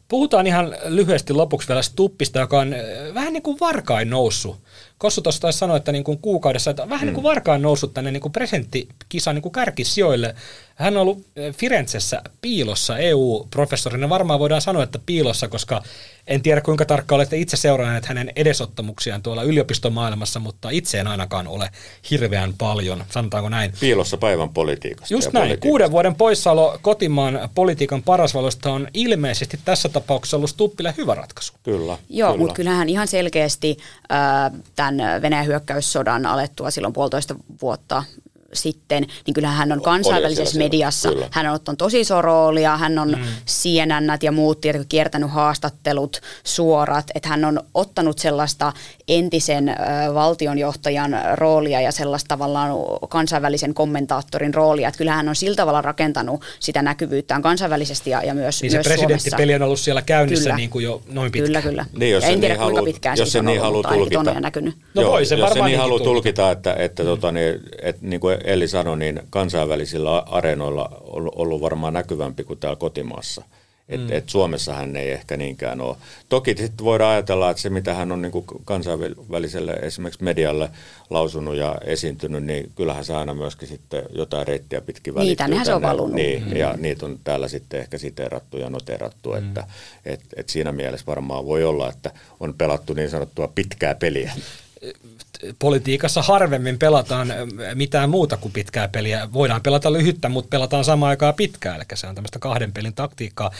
Puhutaan ihan lyhyesti lopuksi vielä Stuppista, joka on äh, vähän niin kuin varkain noussut. Kossu tuossa taisi sanoa, että niin kuin kuukaudessa, että vähän mm. niin kuin varkain noussut tänne niin kuin presenttikisan niin kuin kärkisijoille. Hän on ollut äh, Firenzessä piilossa EU-professorina. Varmaan voidaan sanoa, että piilossa, koska en tiedä kuinka tarkkaan olette itse seuranneet hänen edesottamuksiaan tuolla yliopistomaailmassa, mutta itse en ainakaan ole hirveän paljon, sanotaanko näin. Piilossa päivän politiikasta. Just näin. Politiikasta. Kuuden vuoden poissaolo kotimaan politiikan parasvalosta on ilmeisesti tässä tapauksessa ollut Stuppille hyvä ratkaisu. Kyllä. Joo, kyllä. mutta kyllähän ihan selkeästi äh, tämän Venäjän hyökkäyssodan alettua silloin puolitoista vuotta sitten, niin kyllähän hän on kansainvälisessä mediassa. Kyllä. Hän on ottanut tosi iso roolia, hän on mm. sienännät ja muut tietysti kiertänyt haastattelut suorat, että hän on ottanut sellaista entisen valtionjohtajan roolia ja sellaista tavallaan kansainvälisen kommentaattorin roolia, että kyllähän hän on sillä tavalla rakentanut sitä näkyvyyttään kansainvälisesti ja, ja myös, niin myös se presidenttipeli on ollut siellä käynnissä kyllä. niin kuin jo noin pitkään. Kyllä, kyllä. Niin, jos ja en tiedä niin kuinka pitkään jos se niin haluaa tulkita. näkynyt. No Joo, voi se jos se niin haluaa tulkita, että, että mm. tota, niin, että niin kuin Elli sanoi, niin kansainvälisillä areenoilla on ollut varmaan näkyvämpi kuin täällä kotimaassa. Et, mm. et Suomessa hän ei ehkä niinkään ole. Toki sitten voidaan ajatella, että se mitä hän on niin kansainväliselle esimerkiksi medialle lausunut ja esiintynyt, niin kyllähän se aina myöskin sitten jotain reittiä pitkin välittyy. Niitä se on valunut. Niin, mm. ja niitä on täällä sitten ehkä siteerattu ja noterattu, mm. että et, et siinä mielessä varmaan voi olla, että on pelattu niin sanottua pitkää peliä politiikassa harvemmin pelataan mitään muuta kuin pitkää peliä. Voidaan pelata lyhyttä, mutta pelataan samaan aikaan pitkää, eli se on tämmöistä kahden pelin taktiikkaa.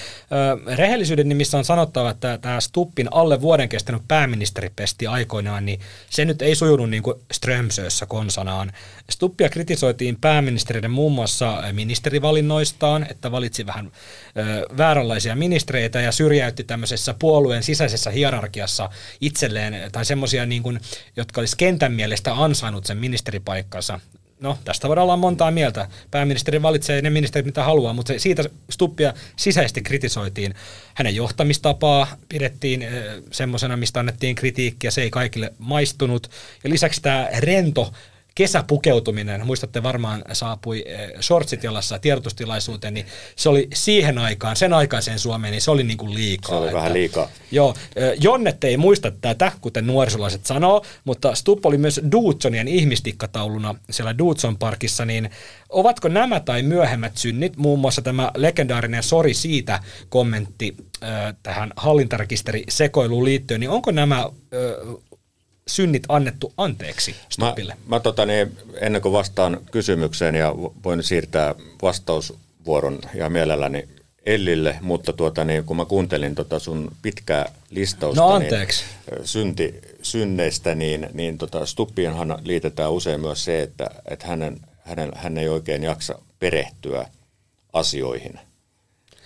Rehellisyyden nimissä on sanottava, että tämä Stuppin alle vuoden kestänyt pääministeripesti aikoinaan, niin se nyt ei sujunut niin kuin Strömsössä konsanaan. Stuppia kritisoitiin pääministeriden muun muassa ministerivalinnoistaan, että valitsi vähän vääränlaisia ministereitä ja syrjäytti tämmöisessä puolueen sisäisessä hierarkiassa itselleen, tai semmoisia, niin kuin, jotka olisi kentän mielestä ansainnut sen ministeripaikkansa. No, tästä voidaan olla montaa mieltä. Pääministeri valitsee ne ministerit, mitä haluaa, mutta siitä Stuppia sisäisesti kritisoitiin. Hänen johtamistapaa pidettiin semmoisena, mistä annettiin kritiikkiä, se ei kaikille maistunut. Ja lisäksi tämä rento kesäpukeutuminen, muistatte varmaan saapui eh, shortsit jalassa tiedotustilaisuuteen, niin se oli siihen aikaan, sen aikaiseen Suomeen, niin se oli niin kuin liikaa. Se oli että, vähän liikaa. Joo, eh, Jonnet ei muista tätä, kuten nuorisolaiset sanoo, mutta Stupp oli myös Duutsonien ihmistikkatauluna siellä Duutson parkissa, niin ovatko nämä tai myöhemmät synnit, muun muassa tämä legendaarinen sori siitä kommentti äh, tähän hallintarekisteri sekoiluun liittyen, niin onko nämä synnit annettu anteeksi Stubbille? Mä, mä tota niin, ennen kuin vastaan kysymykseen ja voin siirtää vastausvuoron ja mielelläni Ellille, mutta tuota, niin, kun mä kuuntelin tota sun pitkää listausta no, Niin, synti, synneistä, niin, niin tota, Stuppiinhan liitetään usein myös se, että, että hänen, hänen, hän ei oikein jaksa perehtyä asioihin.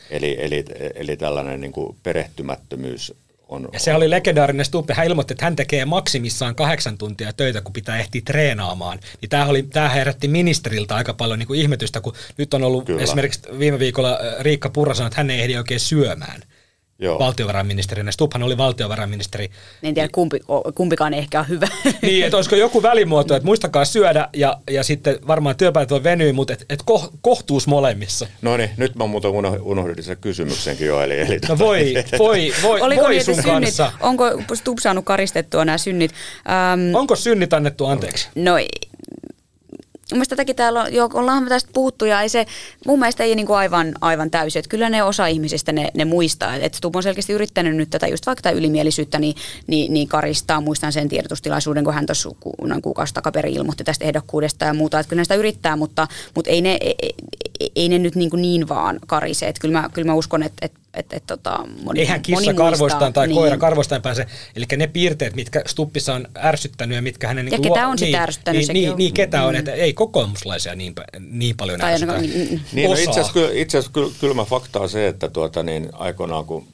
Eli, eli, eli tällainen niin kuin perehtymättömyys on, ja se oli legendaarinen Stuppe. Hän ilmoitti, että hän tekee maksimissaan kahdeksan tuntia töitä, kun pitää ehtiä treenaamaan. Niin tämä, oli, tämä herätti ministeriltä aika paljon niin kuin ihmetystä, kun nyt on ollut Kyllä. esimerkiksi viime viikolla Riikka Purra sanoi, että hän ei ehdi oikein syömään. Joo. valtiovarainministerinä. Stubhan oli valtiovarainministeri. En tiedä, kumpi, kumpikaan ei ehkä ole hyvä. [LAUGHS] Niin, että olisiko joku välimuoto, että muistakaa syödä ja, ja sitten varmaan työpäivät voi venyä, mutta et, et kohtuus molemmissa. No niin, nyt mä muuten unohdin sen kysymyksenkin jo. Eli, eli no voi, voi, voi, Oliko voi sun synnit, kanssa. Onko Stub saanut karistettua nämä synnit? Ähm, Onko synnit annettu anteeksi? No Mielestäni tätäkin täällä on, jo, ollaan tästä puhuttu ja ei se mun mielestä ei niin aivan, aivan täysin. Että kyllä ne osa ihmisistä ne, ne muistaa. Että Stubb on selkeästi yrittänyt nyt tätä just vaikka tätä ylimielisyyttä niin, niin, niin karistaa. Muistan sen tiedotustilaisuuden, kun hän tuossa noin kuukausi takaperin ilmoitti tästä ehdokkuudesta ja muuta. Että kyllä sitä yrittää, mutta, mutta ei, ne, ei, ei ne nyt niin, kuin niin vaan karise. Että kyllä mä, kyllä mä uskon, että, että et, et, tota, moni, Eihän kissa moni karvoistaan tai niin. koira karvoistaan pääse. Eli ne piirteet, mitkä Stuppissa on ärsyttänyt ja mitkä hänen... Ja niin, ketä on niin, sitä ärsyttänyt niin, niin, niin, ketä on, mm. että ei kokoomuslaisia niin, niin paljon tai ärsytä. Niin, niin, niin no itse asiassa, itse asiassa kyl, kylmä fakta on se, että tuota, niin, aikoinaan kun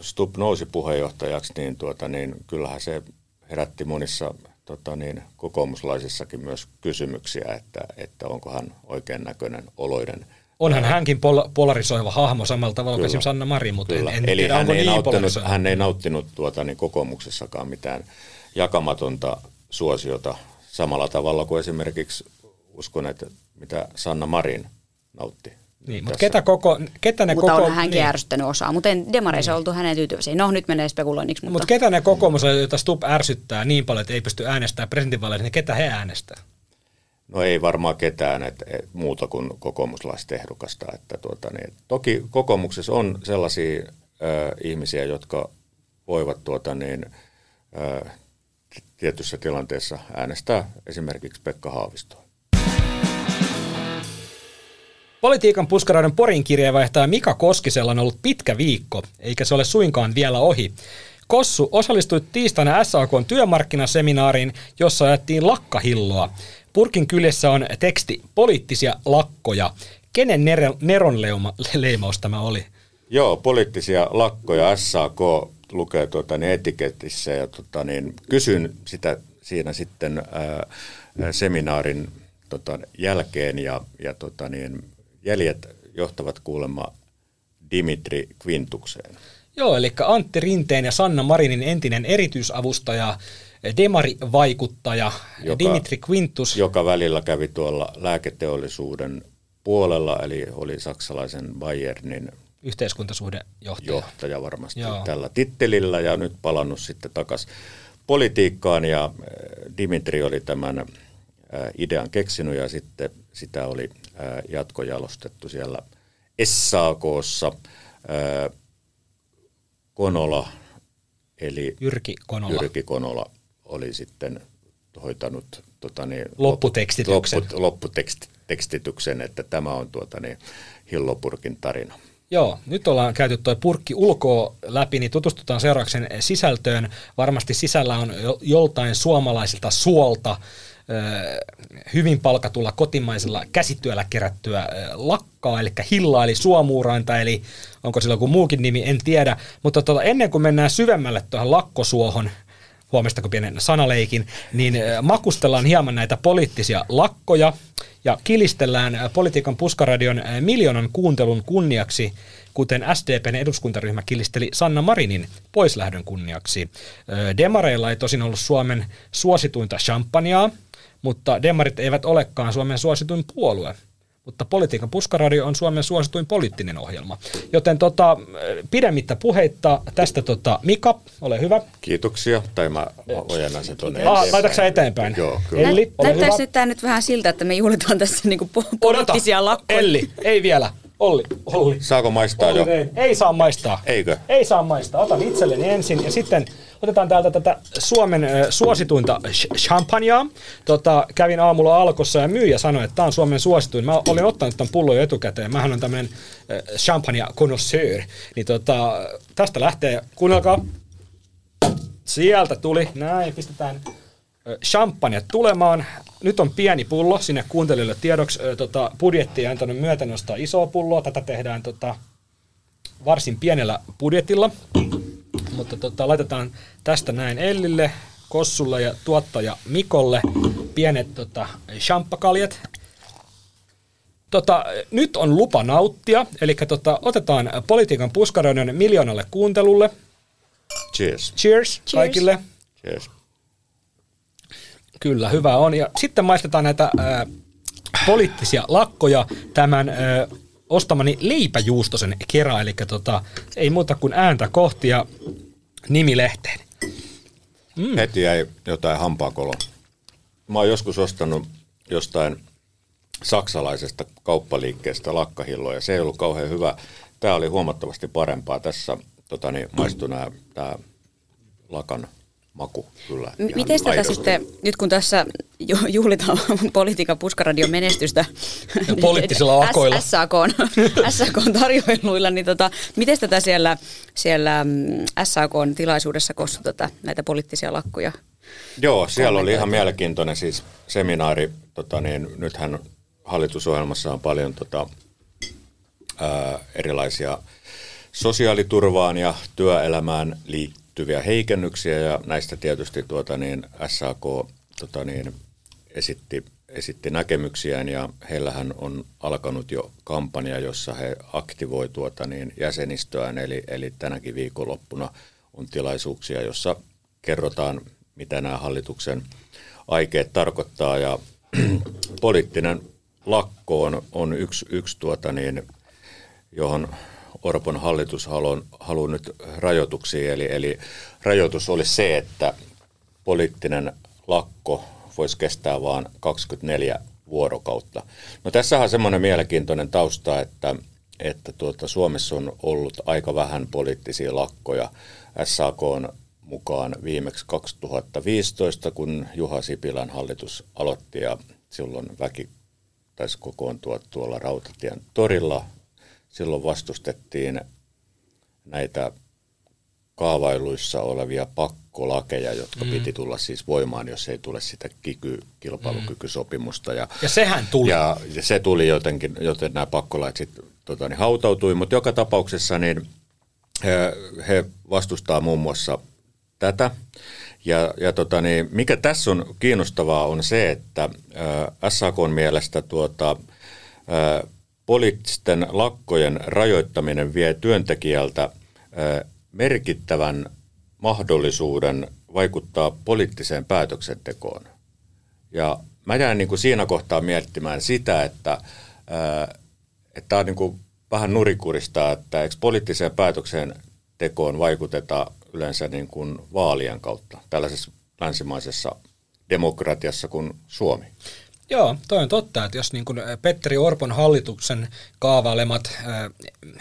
Stupp nousi puheenjohtajaksi, niin, tuota, niin kyllähän se herätti monissa tota niin, kokoomuslaisissakin myös kysymyksiä, että, että onko hän oikein näköinen oloiden Onhan hänkin pol- polarisoiva hahmo samalla tavalla kuin esimerkiksi Sanna Mari, mutta en, en Eli tiedä, hän, ei niin nauttinut, hän ei nauttinut tuota, niin kokoomuksessakaan mitään jakamatonta suosiota samalla tavalla kuin esimerkiksi uskon, että mitä Sanna Marin nautti. Niin, mutta ketä, koko, ketä ne mutta koko... on hänkin niin. ärsyttänyt osaa, mutta en demareissa niin. oltu hänen tyytyväisiä. No nyt menee spekuloinniksi. Mutta, mutta ketä ne kokoomus, joita Stubb ärsyttää niin paljon, että ei pysty äänestämään presidentinvaaleissa, niin ketä he äänestää? No ei varmaan ketään et, et, muuta kuin kokoomuslaista ehdokasta. Että tuota, niin, toki kokoomuksessa on sellaisia ö, ihmisiä, jotka voivat tuota, niin, ö, tietyssä tilanteessa äänestää esimerkiksi Pekka Haavistoa. Politiikan puskaraiden Porin kirjeenvaihtaja Mika Koskisella on ollut pitkä viikko, eikä se ole suinkaan vielä ohi. Kossu osallistui tiistaina SAK työmarkkinaseminaariin, jossa ajettiin lakkahilloa. Purkin kyljessä on teksti poliittisia lakkoja. Kenen Neron leima, leimaus tämä oli? Joo, poliittisia lakkoja. SAK lukee tuota, niin etiketissä ja tuota, niin, kysyn sitä siinä sitten ää, seminaarin tota, jälkeen ja, ja tota, niin, jäljet johtavat kuulemma Dimitri Quintukseen. Joo, eli Antti Rinteen ja Sanna Marinin entinen erityisavustaja demarivaikuttaja joka, Dimitri Quintus. Joka välillä kävi tuolla lääketeollisuuden puolella, eli oli saksalaisen Bayernin yhteiskuntasuhdejohtaja. Johtaja varmasti Joo. tällä tittelillä ja nyt palannut sitten takaisin politiikkaan ja äh, Dimitri oli tämän äh, idean keksinyt ja sitten sitä oli äh, jatkojalostettu siellä SAKssa. Konola, eli Jyrki Konola. Jyrki Konola oli sitten hoitanut tota niin, lopputekstityksen. Loppu, lopputekstityksen, että tämä on tuota niin, Hillopurkin tarina. Joo, nyt ollaan käyty tuo purkki ulkoa läpi, niin tutustutaan seuraavaksi sisältöön. Varmasti sisällä on joltain suomalaisilta suolta hyvin palkatulla kotimaisella käsityöllä kerättyä lakkaa, eli hillaa, eli suomuurainta, eli onko sillä joku muukin nimi, en tiedä. Mutta tuota, ennen kuin mennään syvemmälle tuohon lakkosuohon, huomistako pienen sanaleikin, niin makustellaan hieman näitä poliittisia lakkoja ja kilistellään politiikan puskaradion miljoonan kuuntelun kunniaksi, kuten SDPn eduskuntaryhmä kilisteli Sanna Marinin poislähdön kunniaksi. Demareilla ei tosin ollut Suomen suosituinta champagnea, mutta demarit eivät olekaan Suomen suosituin puolue mutta Politiikan puskaradio on Suomen suosituin poliittinen ohjelma. Joten tota, pidemmittä puheitta tästä tota, Mika, ole hyvä. Kiitoksia, tai mä ojennan sen tuonne ah, Laitatko näin Joo, kyllä. Elli, ole Näyttäisi nyt tämä nyt vähän siltä, että me juhlitaan tässä niinku poliittisia lakkoja. Elli, ei vielä. Olli, Olli. Saako maistaa Olli, jo? Ei, ei saa maistaa. Eikö? Ei saa maistaa. Otan itselleni ensin ja sitten otetaan täältä tätä Suomen äh, suosituinta champagnea. Tota, kävin aamulla alkossa ja myyjä sanoi, että tämä on Suomen suosituin. Mä olin ottanut tämän pullon jo etukäteen. Mähän on tämmöinen äh, champagne connoisseur. Niin tota, tästä lähtee, kuunnelkaa. Sieltä tuli, näin, pistetään champagne tulemaan. Nyt on pieni pullo sinne kuuntelijoille tiedoksi. Tota, budjetti ei antanut myötä nostaa isoa pulloa. Tätä tehdään tota, varsin pienellä budjetilla. [CLEARS THROAT] Mutta tota, laitetaan tästä näin Ellille, Kossulle ja tuottaja Mikolle pienet tota, champakaljat. Tota, nyt on lupa nauttia, eli tota, otetaan politiikan puskaroiden miljoonalle kuuntelulle. Cheers. Cheers, Cheers. kaikille. Cheers. Kyllä, hyvä on. Ja sitten maistetaan näitä ää, poliittisia lakkoja tämän ää, ostamani leipäjuustosen kerran, eli tota, ei muuta kuin ääntä kohti ja nimilehteen. Mm. Heti jäi jotain hampaakoloa. Mä oon joskus ostanut jostain saksalaisesta kauppaliikkeestä lakkahilloja. Se ei ollut kauhean hyvä. Tämä oli huomattavasti parempaa. Tässä tota, niin, maistui nämä, tämä lakan maku kyllä. Miten tätä sitten, nyt kun tässä juhlitaan [LAUGHS] politiikan puskaradion menestystä poliittisilla lakoilla. SAK, SAK [LAUGHS] tarjoiluilla, niin tota, miten tätä siellä, siellä mm, SAK tilaisuudessa kostu tota, näitä poliittisia lakkoja? Joo, siellä oli ihan mielenkiintoinen siis seminaari. Tota, niin, nythän hallitusohjelmassa on paljon tota, ää, erilaisia sosiaaliturvaan ja työelämään liittyviä heikennyksiä ja näistä tietysti tuota, niin SAK tota, niin, esitti, esitti näkemyksiään ja heillähän on alkanut jo kampanja, jossa he aktivoi tuota, niin jäsenistöään, eli, eli tänäkin viikonloppuna on tilaisuuksia, jossa kerrotaan, mitä nämä hallituksen aikeet tarkoittaa. Ja [CLEARS THROAT] poliittinen lakko on, on yksi, yksi tuota niin, johon Orpon hallitus haluaa nyt rajoituksia. Eli, eli rajoitus oli se, että poliittinen lakko voisi kestää vain 24 vuorokautta. No tässä on semmoinen mielenkiintoinen tausta, että, että tuota, Suomessa on ollut aika vähän poliittisia lakkoja. SAK on mukaan viimeksi 2015, kun Juha Sipilän hallitus aloitti ja silloin väki taisi kokoontua tuolla Rautatien torilla. Silloin vastustettiin näitä kaavailuissa olevia pakkolakeja, jotka mm. piti tulla siis voimaan, jos ei tule sitä kiky, kilpailukykysopimusta. Ja, ja sehän tuli. Ja, ja se tuli jotenkin, joten nämä pakkolait sitten tota, niin hautautui, mutta joka tapauksessa niin he, he vastustaa muun muassa tätä. Ja, ja tota, niin, mikä tässä on kiinnostavaa on se, että äh, SAK mielestä tuota, äh, poliittisten lakkojen rajoittaminen vie työntekijältä merkittävän mahdollisuuden vaikuttaa poliittiseen päätöksentekoon. Ja mä jään niin kuin siinä kohtaa miettimään sitä, että, että tämä on niin kuin vähän nurikurista, että eikö poliittiseen päätöksentekoon vaikuteta yleensä niin kuin vaalien kautta tällaisessa länsimaisessa demokratiassa kuin Suomi. Joo, toi on totta, että jos niin kuin Petteri Orpon hallituksen kaavailemat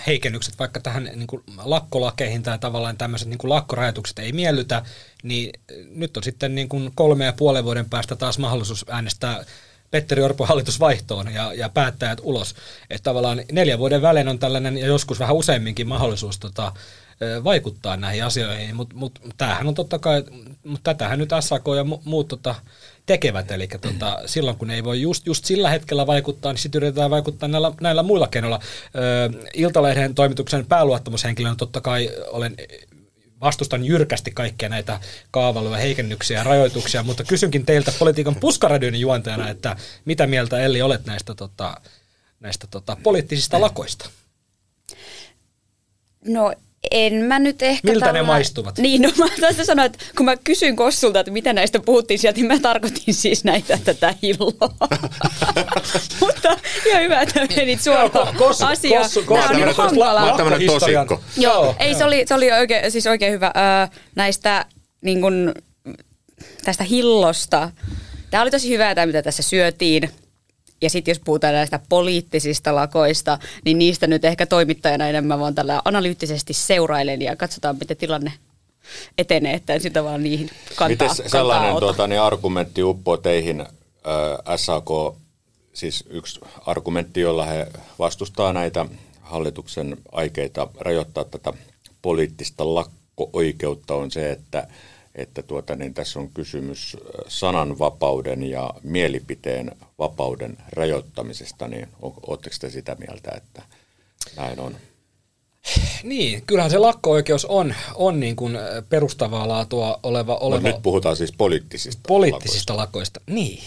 heikennykset vaikka tähän niin kuin lakkolakeihin tai tavallaan tämmöiset niin kuin lakkorajoitukset ei miellytä, niin nyt on sitten niin kuin kolme ja puolen vuoden päästä taas mahdollisuus äänestää Petteri Orpon hallitus vaihtoon ja, ja päättäjät ulos. Että tavallaan neljän vuoden välein on tällainen ja joskus vähän useamminkin mahdollisuus tota, vaikuttaa näihin asioihin, mutta mut, tämähän on totta kai, mutta tätähän nyt SAK ja mu, muut tota, tekevät, eli tota, silloin kun ei voi just, just sillä hetkellä vaikuttaa, niin sitten yritetään vaikuttaa näillä, näillä muilla keinoilla. Iltalehden toimituksen pääluottamushenkilönä totta kai olen vastustan jyrkästi kaikkia näitä kaavailuja, heikennyksiä ja rajoituksia, mutta kysynkin teiltä politiikan puskaradion juontajana, että mitä mieltä Elli olet näistä, tota, näistä tota, poliittisista lakoista? No en mä nyt ehkä... Miltä tällä... ne maistuvat? Niin, no mä tässä sanoin, että kun mä kysyin Kossulta, että mitä näistä puhuttiin sieltä, niin mä tarkoitin siis näitä tätä hilloa. [LAUGHS] Mutta ihan hyvä, että menit suoraan kossu, asiaan. Kossu, kossu, Tämä on niin hankalaa. Tämmöinen tosikko. Joo, joo, ei, se oli, se oli oikein, siis oikein hyvä äh, näistä niin kun, tästä hillosta. Tämä oli tosi hyvää tämä, mitä tässä syötiin. Ja sitten jos puhutaan näistä poliittisista lakoista, niin niistä nyt ehkä toimittajana enemmän vaan tällä analyyttisesti seurailen ja katsotaan, miten tilanne etenee, että en sitä vaan niihin kantaa, Miten kantaa sellainen tuota, niin argumentti uppoo teihin, äh, SAK, siis yksi argumentti, jolla he vastustaa näitä hallituksen aikeita rajoittaa tätä poliittista lakko-oikeutta on se, että että tuota, niin tässä on kysymys sananvapauden ja mielipiteen vapauden rajoittamisesta, niin oletteko te sitä mieltä, että näin on? Niin, kyllähän se lakko-oikeus on, on niin kuin perustavaa laatua oleva... oleva Mutta nyt puhutaan siis poliittisista Poliittisista lakoista, lakoista. niin.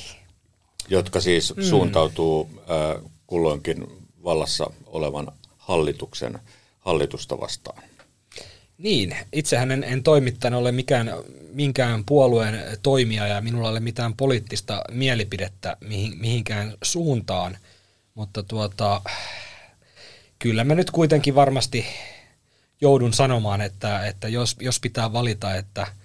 Jotka siis mm. suuntautuu äh, kulloinkin vallassa olevan hallituksen hallitusta vastaan. Niin, itsehän en, en toimittanut ole mikään, minkään puolueen toimija ja minulla ei ole mitään poliittista mielipidettä mihin, mihinkään suuntaan, mutta tuota, kyllä mä nyt kuitenkin varmasti joudun sanomaan, että, että jos, jos pitää valita, että –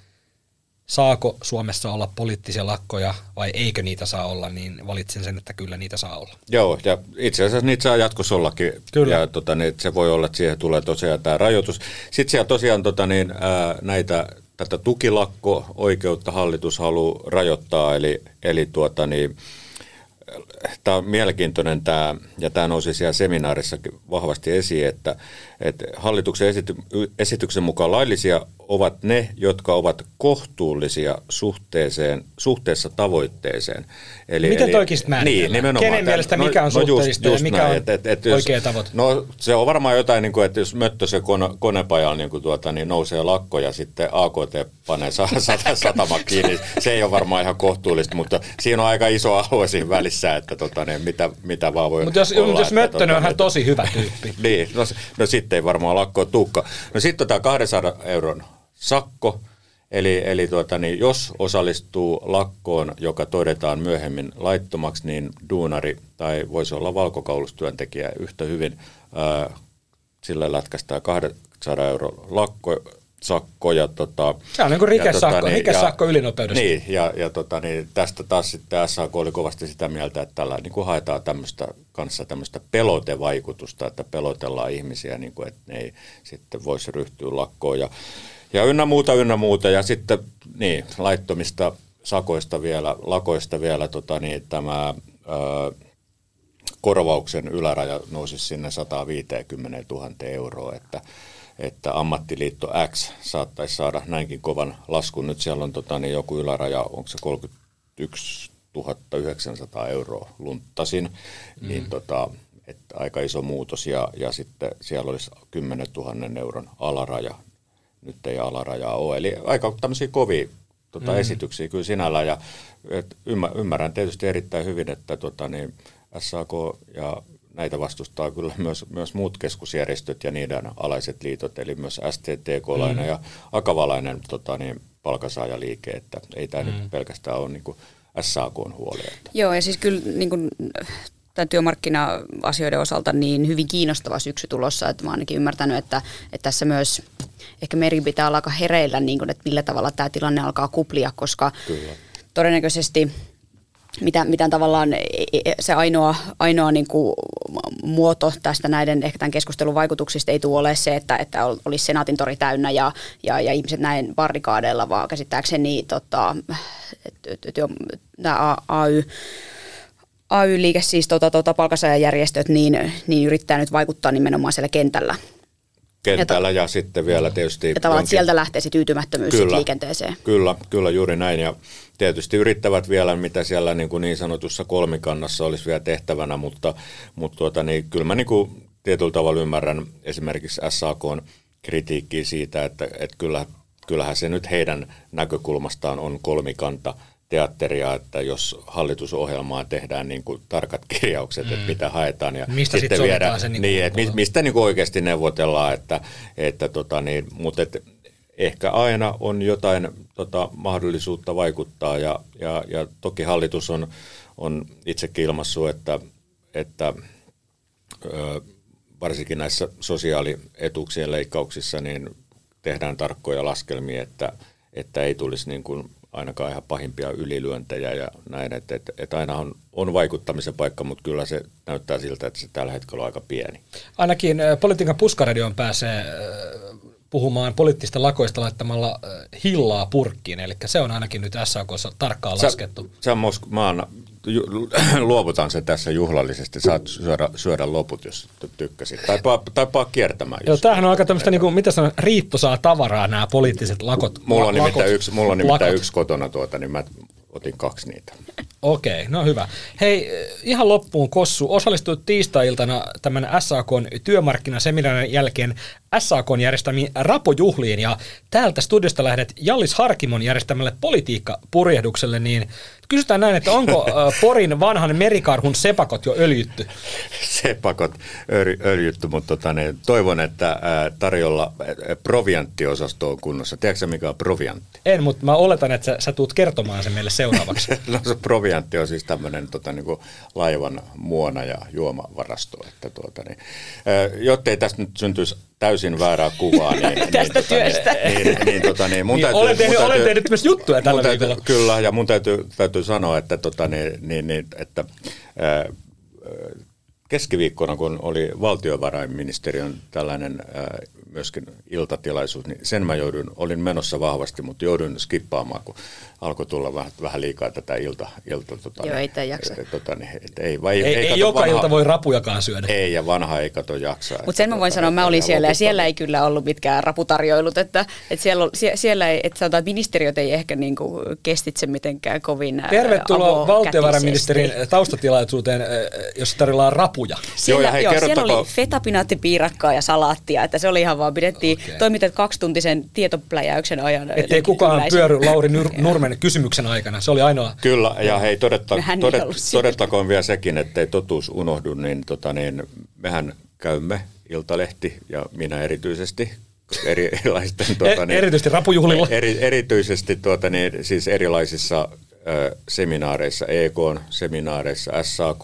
saako Suomessa olla poliittisia lakkoja vai eikö niitä saa olla, niin valitsen sen, että kyllä niitä saa olla. Joo, ja itse asiassa niitä saa jatkossa ollakin. Kyllä. Ja tota, niin, se voi olla, että siihen tulee tosiaan tämä rajoitus. Sitten siellä tosiaan tota, niin, ää, näitä, tätä tukilakko-oikeutta hallitus haluaa rajoittaa, eli, eli tuota, niin, tämä on mielenkiintoinen tämä, ja tämä nousi siellä seminaarissakin vahvasti esiin, että, että hallituksen esity, esityksen mukaan laillisia ovat ne, jotka ovat kohtuullisia suhteeseen, suhteessa tavoitteeseen. Eli, Miten eli, toikista Niin, nimenomaan. Kenen mielestä no, mikä on no, suhteellista just, just ja mikä näin, on et, et, et oikea tavoite? No se on varmaan jotain, niin kuin, että jos Möttösen kone, konepajalla niin kuin tuota, niin nousee lakko ja sitten AKT panee [LAUGHS] sata, satama kiinni, se ei ole varmaan ihan kohtuullista, mutta siinä on aika iso alue siinä välissä, että tota, niin, mitä, mitä vaan voi Mutta jos, olla, jos Möttönen tota, on ihan tosi hyvä tyyppi. [LAUGHS] niin, no, no sitten ei varmaan lakkoa tukka. No sitten tämä 200 euron sakko, eli, eli tuota, niin jos osallistuu lakkoon, joka todetaan myöhemmin laittomaksi, niin duunari tai voisi olla valkokaulustyöntekijä yhtä hyvin ää, sillä lätkästään 200 euro lakko, sakko. Ja tota, se on niin kuin rikesakko, tota, niin, rikesakko ylinopeudesta. Niin, ja, ja tota, niin tästä taas sitten SAK oli kovasti sitä mieltä, että tällä niin kuin haetaan tämmöistä, kanssa tämmöistä pelotevaikutusta, että pelotellaan ihmisiä, niin kuin, että ne ei sitten voisi ryhtyä lakkoon. Ja, ja ynnä muuta, ynnä muuta. Ja sitten niin, laittomista sakoista vielä, lakoista vielä tota, niin, tämä ää, korvauksen yläraja nousi sinne 150 000 euroa, että, että ammattiliitto X saattaisi saada näinkin kovan laskun. Nyt siellä on tota, niin joku yläraja, onko se 31 900 euroa lunttasin, mm. niin tota, että aika iso muutos ja, ja sitten siellä olisi 10 000 euron alaraja nyt ei alarajaa ole. Eli aika tämmöisiä kovia tota, mm. esityksiä kyllä sinällä ja et ymmärrän tietysti erittäin hyvin, että tota, niin SAK ja näitä vastustaa kyllä [LAUGHS] myös, myös muut keskusjärjestöt ja niiden alaiset liitot, eli myös STTK-lainen mm. ja Akavalainen tota, niin, palkansaajaliike, että ei tämä mm. nyt pelkästään ole niin SAK on huoli. Että. Joo, ja siis kyllä niin kuin, tämän työmarkkina-asioiden osalta niin hyvin kiinnostava syksy tulossa, että mä oon ainakin ymmärtänyt, että, että tässä myös ehkä meri pitää olla aika hereillä, niin kuin, että millä tavalla tämä tilanne alkaa kuplia, koska Kyllä. todennäköisesti mitä, mitä tavallaan e, e, se ainoa, ainoa niin kuin muoto tästä näiden ehkä tämän keskustelun vaikutuksista ei tule ole se, että, että olisi senaatin tori täynnä ja, ja, ja ihmiset näin barrikaadeilla, vaan käsittääkseni tota, tämä AY AY-liike, siis tota, tota, palkansaajajärjestöt, niin, niin yrittää nyt vaikuttaa nimenomaan siellä kentällä. Kentällä ja, ja sitten vielä tietysti... Ja tavallaan sieltä lähtee se tyytymättömyys kyllä, liikenteeseen. Kyllä, kyllä juuri näin. Ja tietysti yrittävät vielä, mitä siellä niin, kuin niin sanotussa kolmikannassa olisi vielä tehtävänä, mutta, mutta tuota, niin, kyllä mä niin kuin tietyllä tavalla ymmärrän esimerkiksi SAK kritiikkiä siitä, että, että kyllä, kyllähän se nyt heidän näkökulmastaan on kolmikanta – teatteria, että jos hallitusohjelmaan tehdään niin kuin tarkat kirjaukset, mm. että mitä haetaan ja mistä sitten sit viedään, se niin, niin että mistä niin kuin oikeasti neuvotellaan, että, että tota niin, mutta että ehkä aina on jotain tota, mahdollisuutta vaikuttaa ja, ja, ja toki hallitus on, on itsekin ilmassut, että, että ö, varsinkin näissä sosiaalietuuksien leikkauksissa niin tehdään tarkkoja laskelmia, että, että ei tulisi niin kuin ainakaan ihan pahimpia ylilyöntejä ja näin, että, että, että aina on, on vaikuttamisen paikka, mutta kyllä se näyttää siltä, että se tällä hetkellä on aika pieni. Ainakin politiikan puskaradioon pääsee puhumaan poliittista lakoista laittamalla hillaa purkkiin, eli se on ainakin nyt SAKssa tarkkaan laskettu. Sä, sä Mosk, mä anna, [CLEARS THROAT] luovutan se tässä juhlallisesti, saat syödä, syödä loput, jos tykkäsit. Tai, tai paa kiertämään. Joo, tämähän on aika tämmöistä, niin kuin, mitä sanon, riittosaa tavaraa nämä poliittiset lakot. Mulla on nimittäin, lakot, yksi, mulla on nimittäin yksi kotona tuota, niin mä otin kaksi niitä. Okei, no hyvä. Hei, ihan loppuun Kossu, osallistuit tiistai-iltana tämän SAK työmarkkinaseminaarin jälkeen SAKn järjestämiin rapojuhliin ja täältä studiosta lähdet Jallis Harkimon järjestämälle politiikkapurjehdukselle, niin kysytään näin, että onko Porin vanhan merikarhun sepakot jo öljytty? Sepakot öl- öljytty, mutta tota, niin, toivon, että tarjolla provianttiosasto on kunnossa. Tiedätkö mikä on proviantti? En, mutta mä oletan, että sä, sä tuut kertomaan sen meille seuraavaksi. [LAUGHS] no se proviantti on siis tämmöinen tota, niin laivan muona ja juomavarasto. Että, tuota, niin, jottei tästä nyt syntyisi täysin väärää kuvaa. Niin, [LAUGHS] niin Tästä niin, työstä. Niin, niin, niin, tota, niin, mun niin, täytyy, olen, tehnyt, mun täytyy, olen tehnyt myös juttuja tällä täytyy. Kyllä, ja mun täytyy, täytyy sanoa, että, tota, niin, niin, että ää, keskiviikkona, kun oli valtiovarainministeriön tällainen ää, myöskin iltatilaisuus, niin sen mä jouduin, olin menossa vahvasti, mutta jouduin skippaamaan, kun alkoi tulla vähän, vähän liikaa tätä ilta. ilta tota, Joo, ei jaksa. Tota, niin, et ei, vai, ei, ei, ei joka vanha, ilta voi rapujakaan syödä. Ei, ja vanha ei kato jaksaa. Mutta sen mä voin tota, sanoa, mä olin siellä ja siellä ei kyllä ollut mitkään raputarjoilut, että, että siellä, sie, siellä ei, että sanotaan, että ministeriöt ei ehkä niin kuin kestitse mitenkään kovin Tervetuloa valtiovarainministerin taustatilaisuuteen, jossa tarjoillaan rapuja. Siellä, joo, hei, joo, siellä oli fetapinaattipiirakkaa ja salaattia, että se oli ihan vaan, pidettiin, okay. toimitet kaksituntisen tietopläjäyksen ajan. Ettei kukaan yleisön. pyöry Lauri Nurmen kysymyksen aikana, se oli ainoa. Kyllä, ja hei, todetta, todet, todettakoon vielä sekin, ettei totuus unohdu, niin, tota, niin mehän käymme Iltalehti ja minä erityisesti eri, [LAUGHS] erilaisten... Tuota, niin, erityisesti rapujuhlilla. Eri, erityisesti tuota, niin, siis erilaisissa ö, seminaareissa, EK-seminaareissa, SAK,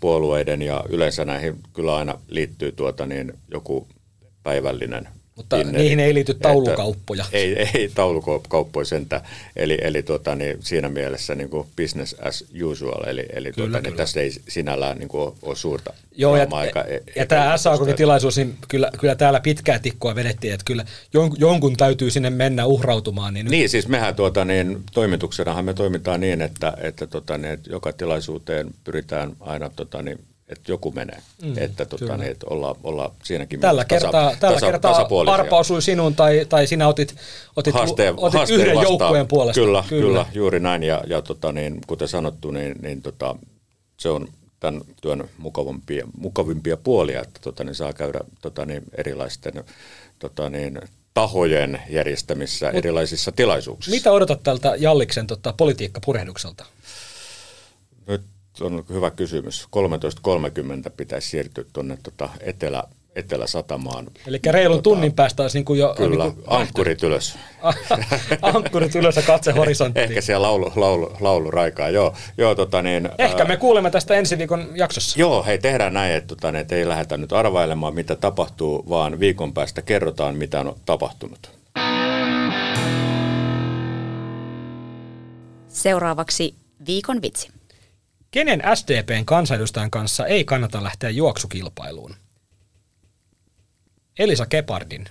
puolueiden ja yleensä näihin kyllä aina liittyy tuota, niin, joku päivällinen mutta Tinneri, niihin ei liity taulukauppoja. Ei, ei taulukauppoja sentä. Eli, eli tuota, niin siinä mielessä niin kuin business as usual. Eli, eli kyllä, tuota, niin tästä ei sinällään niin kuin ole suurta Joo, ja, aika, ja, ja tämä SAK-tilaisuus, niin kyllä, kyllä täällä pitkää tikkoa vedettiin, että kyllä jonkun, jonkun täytyy sinne mennä uhrautumaan. Niin, niin siis mehän tuota, niin, toimituksenahan me toimitaan niin, että, että, tota, niin, että joka tilaisuuteen pyritään aina tota, niin, että joku menee. Mm, että tota, niin, että olla, olla siinäkin tällä tasa, kertaa, tällä tasa, kertaa Arpa osui sinun tai, tai sinä otit, otit, haasteen, otit haasteen yhden vastaan. joukkueen puolesta. Kyllä, kyllä. kyllä juuri näin. Ja, ja tota, niin, kuten sanottu, niin, niin tota, se on tämän työn mukavimpia, mukavimpia puolia, että tota, niin saa käydä tota, niin, erilaisten tota, niin, tahojen järjestämissä Mut, erilaisissa tilaisuuksissa. Mitä odotat tältä Jalliksen tota, politiikkapurehdukselta? Nyt on hyvä kysymys. 13.30 pitäisi siirtyä tuonne tota etelä, Etelä-Satamaan. Eli reilun tota, tunnin päästä olisi niin kuin jo... Kyllä, niin kuin ankkurit ylös. [LAUGHS] ankkurit ylös ja katse horisonttiin. Ehkä siellä laulu, laulu, laulu raikaa, joo. joo tota niin, Ehkä me kuulemme tästä ensi viikon jaksossa. Joo, hei tehdään näin, että, tota, niin, että ei lähdetä nyt arvailemaan mitä tapahtuu, vaan viikon päästä kerrotaan mitä on tapahtunut. Seuraavaksi viikon vitsi. Kenen SDPn kansanedustajan kanssa ei kannata lähteä juoksukilpailuun? Elisa Kepardin.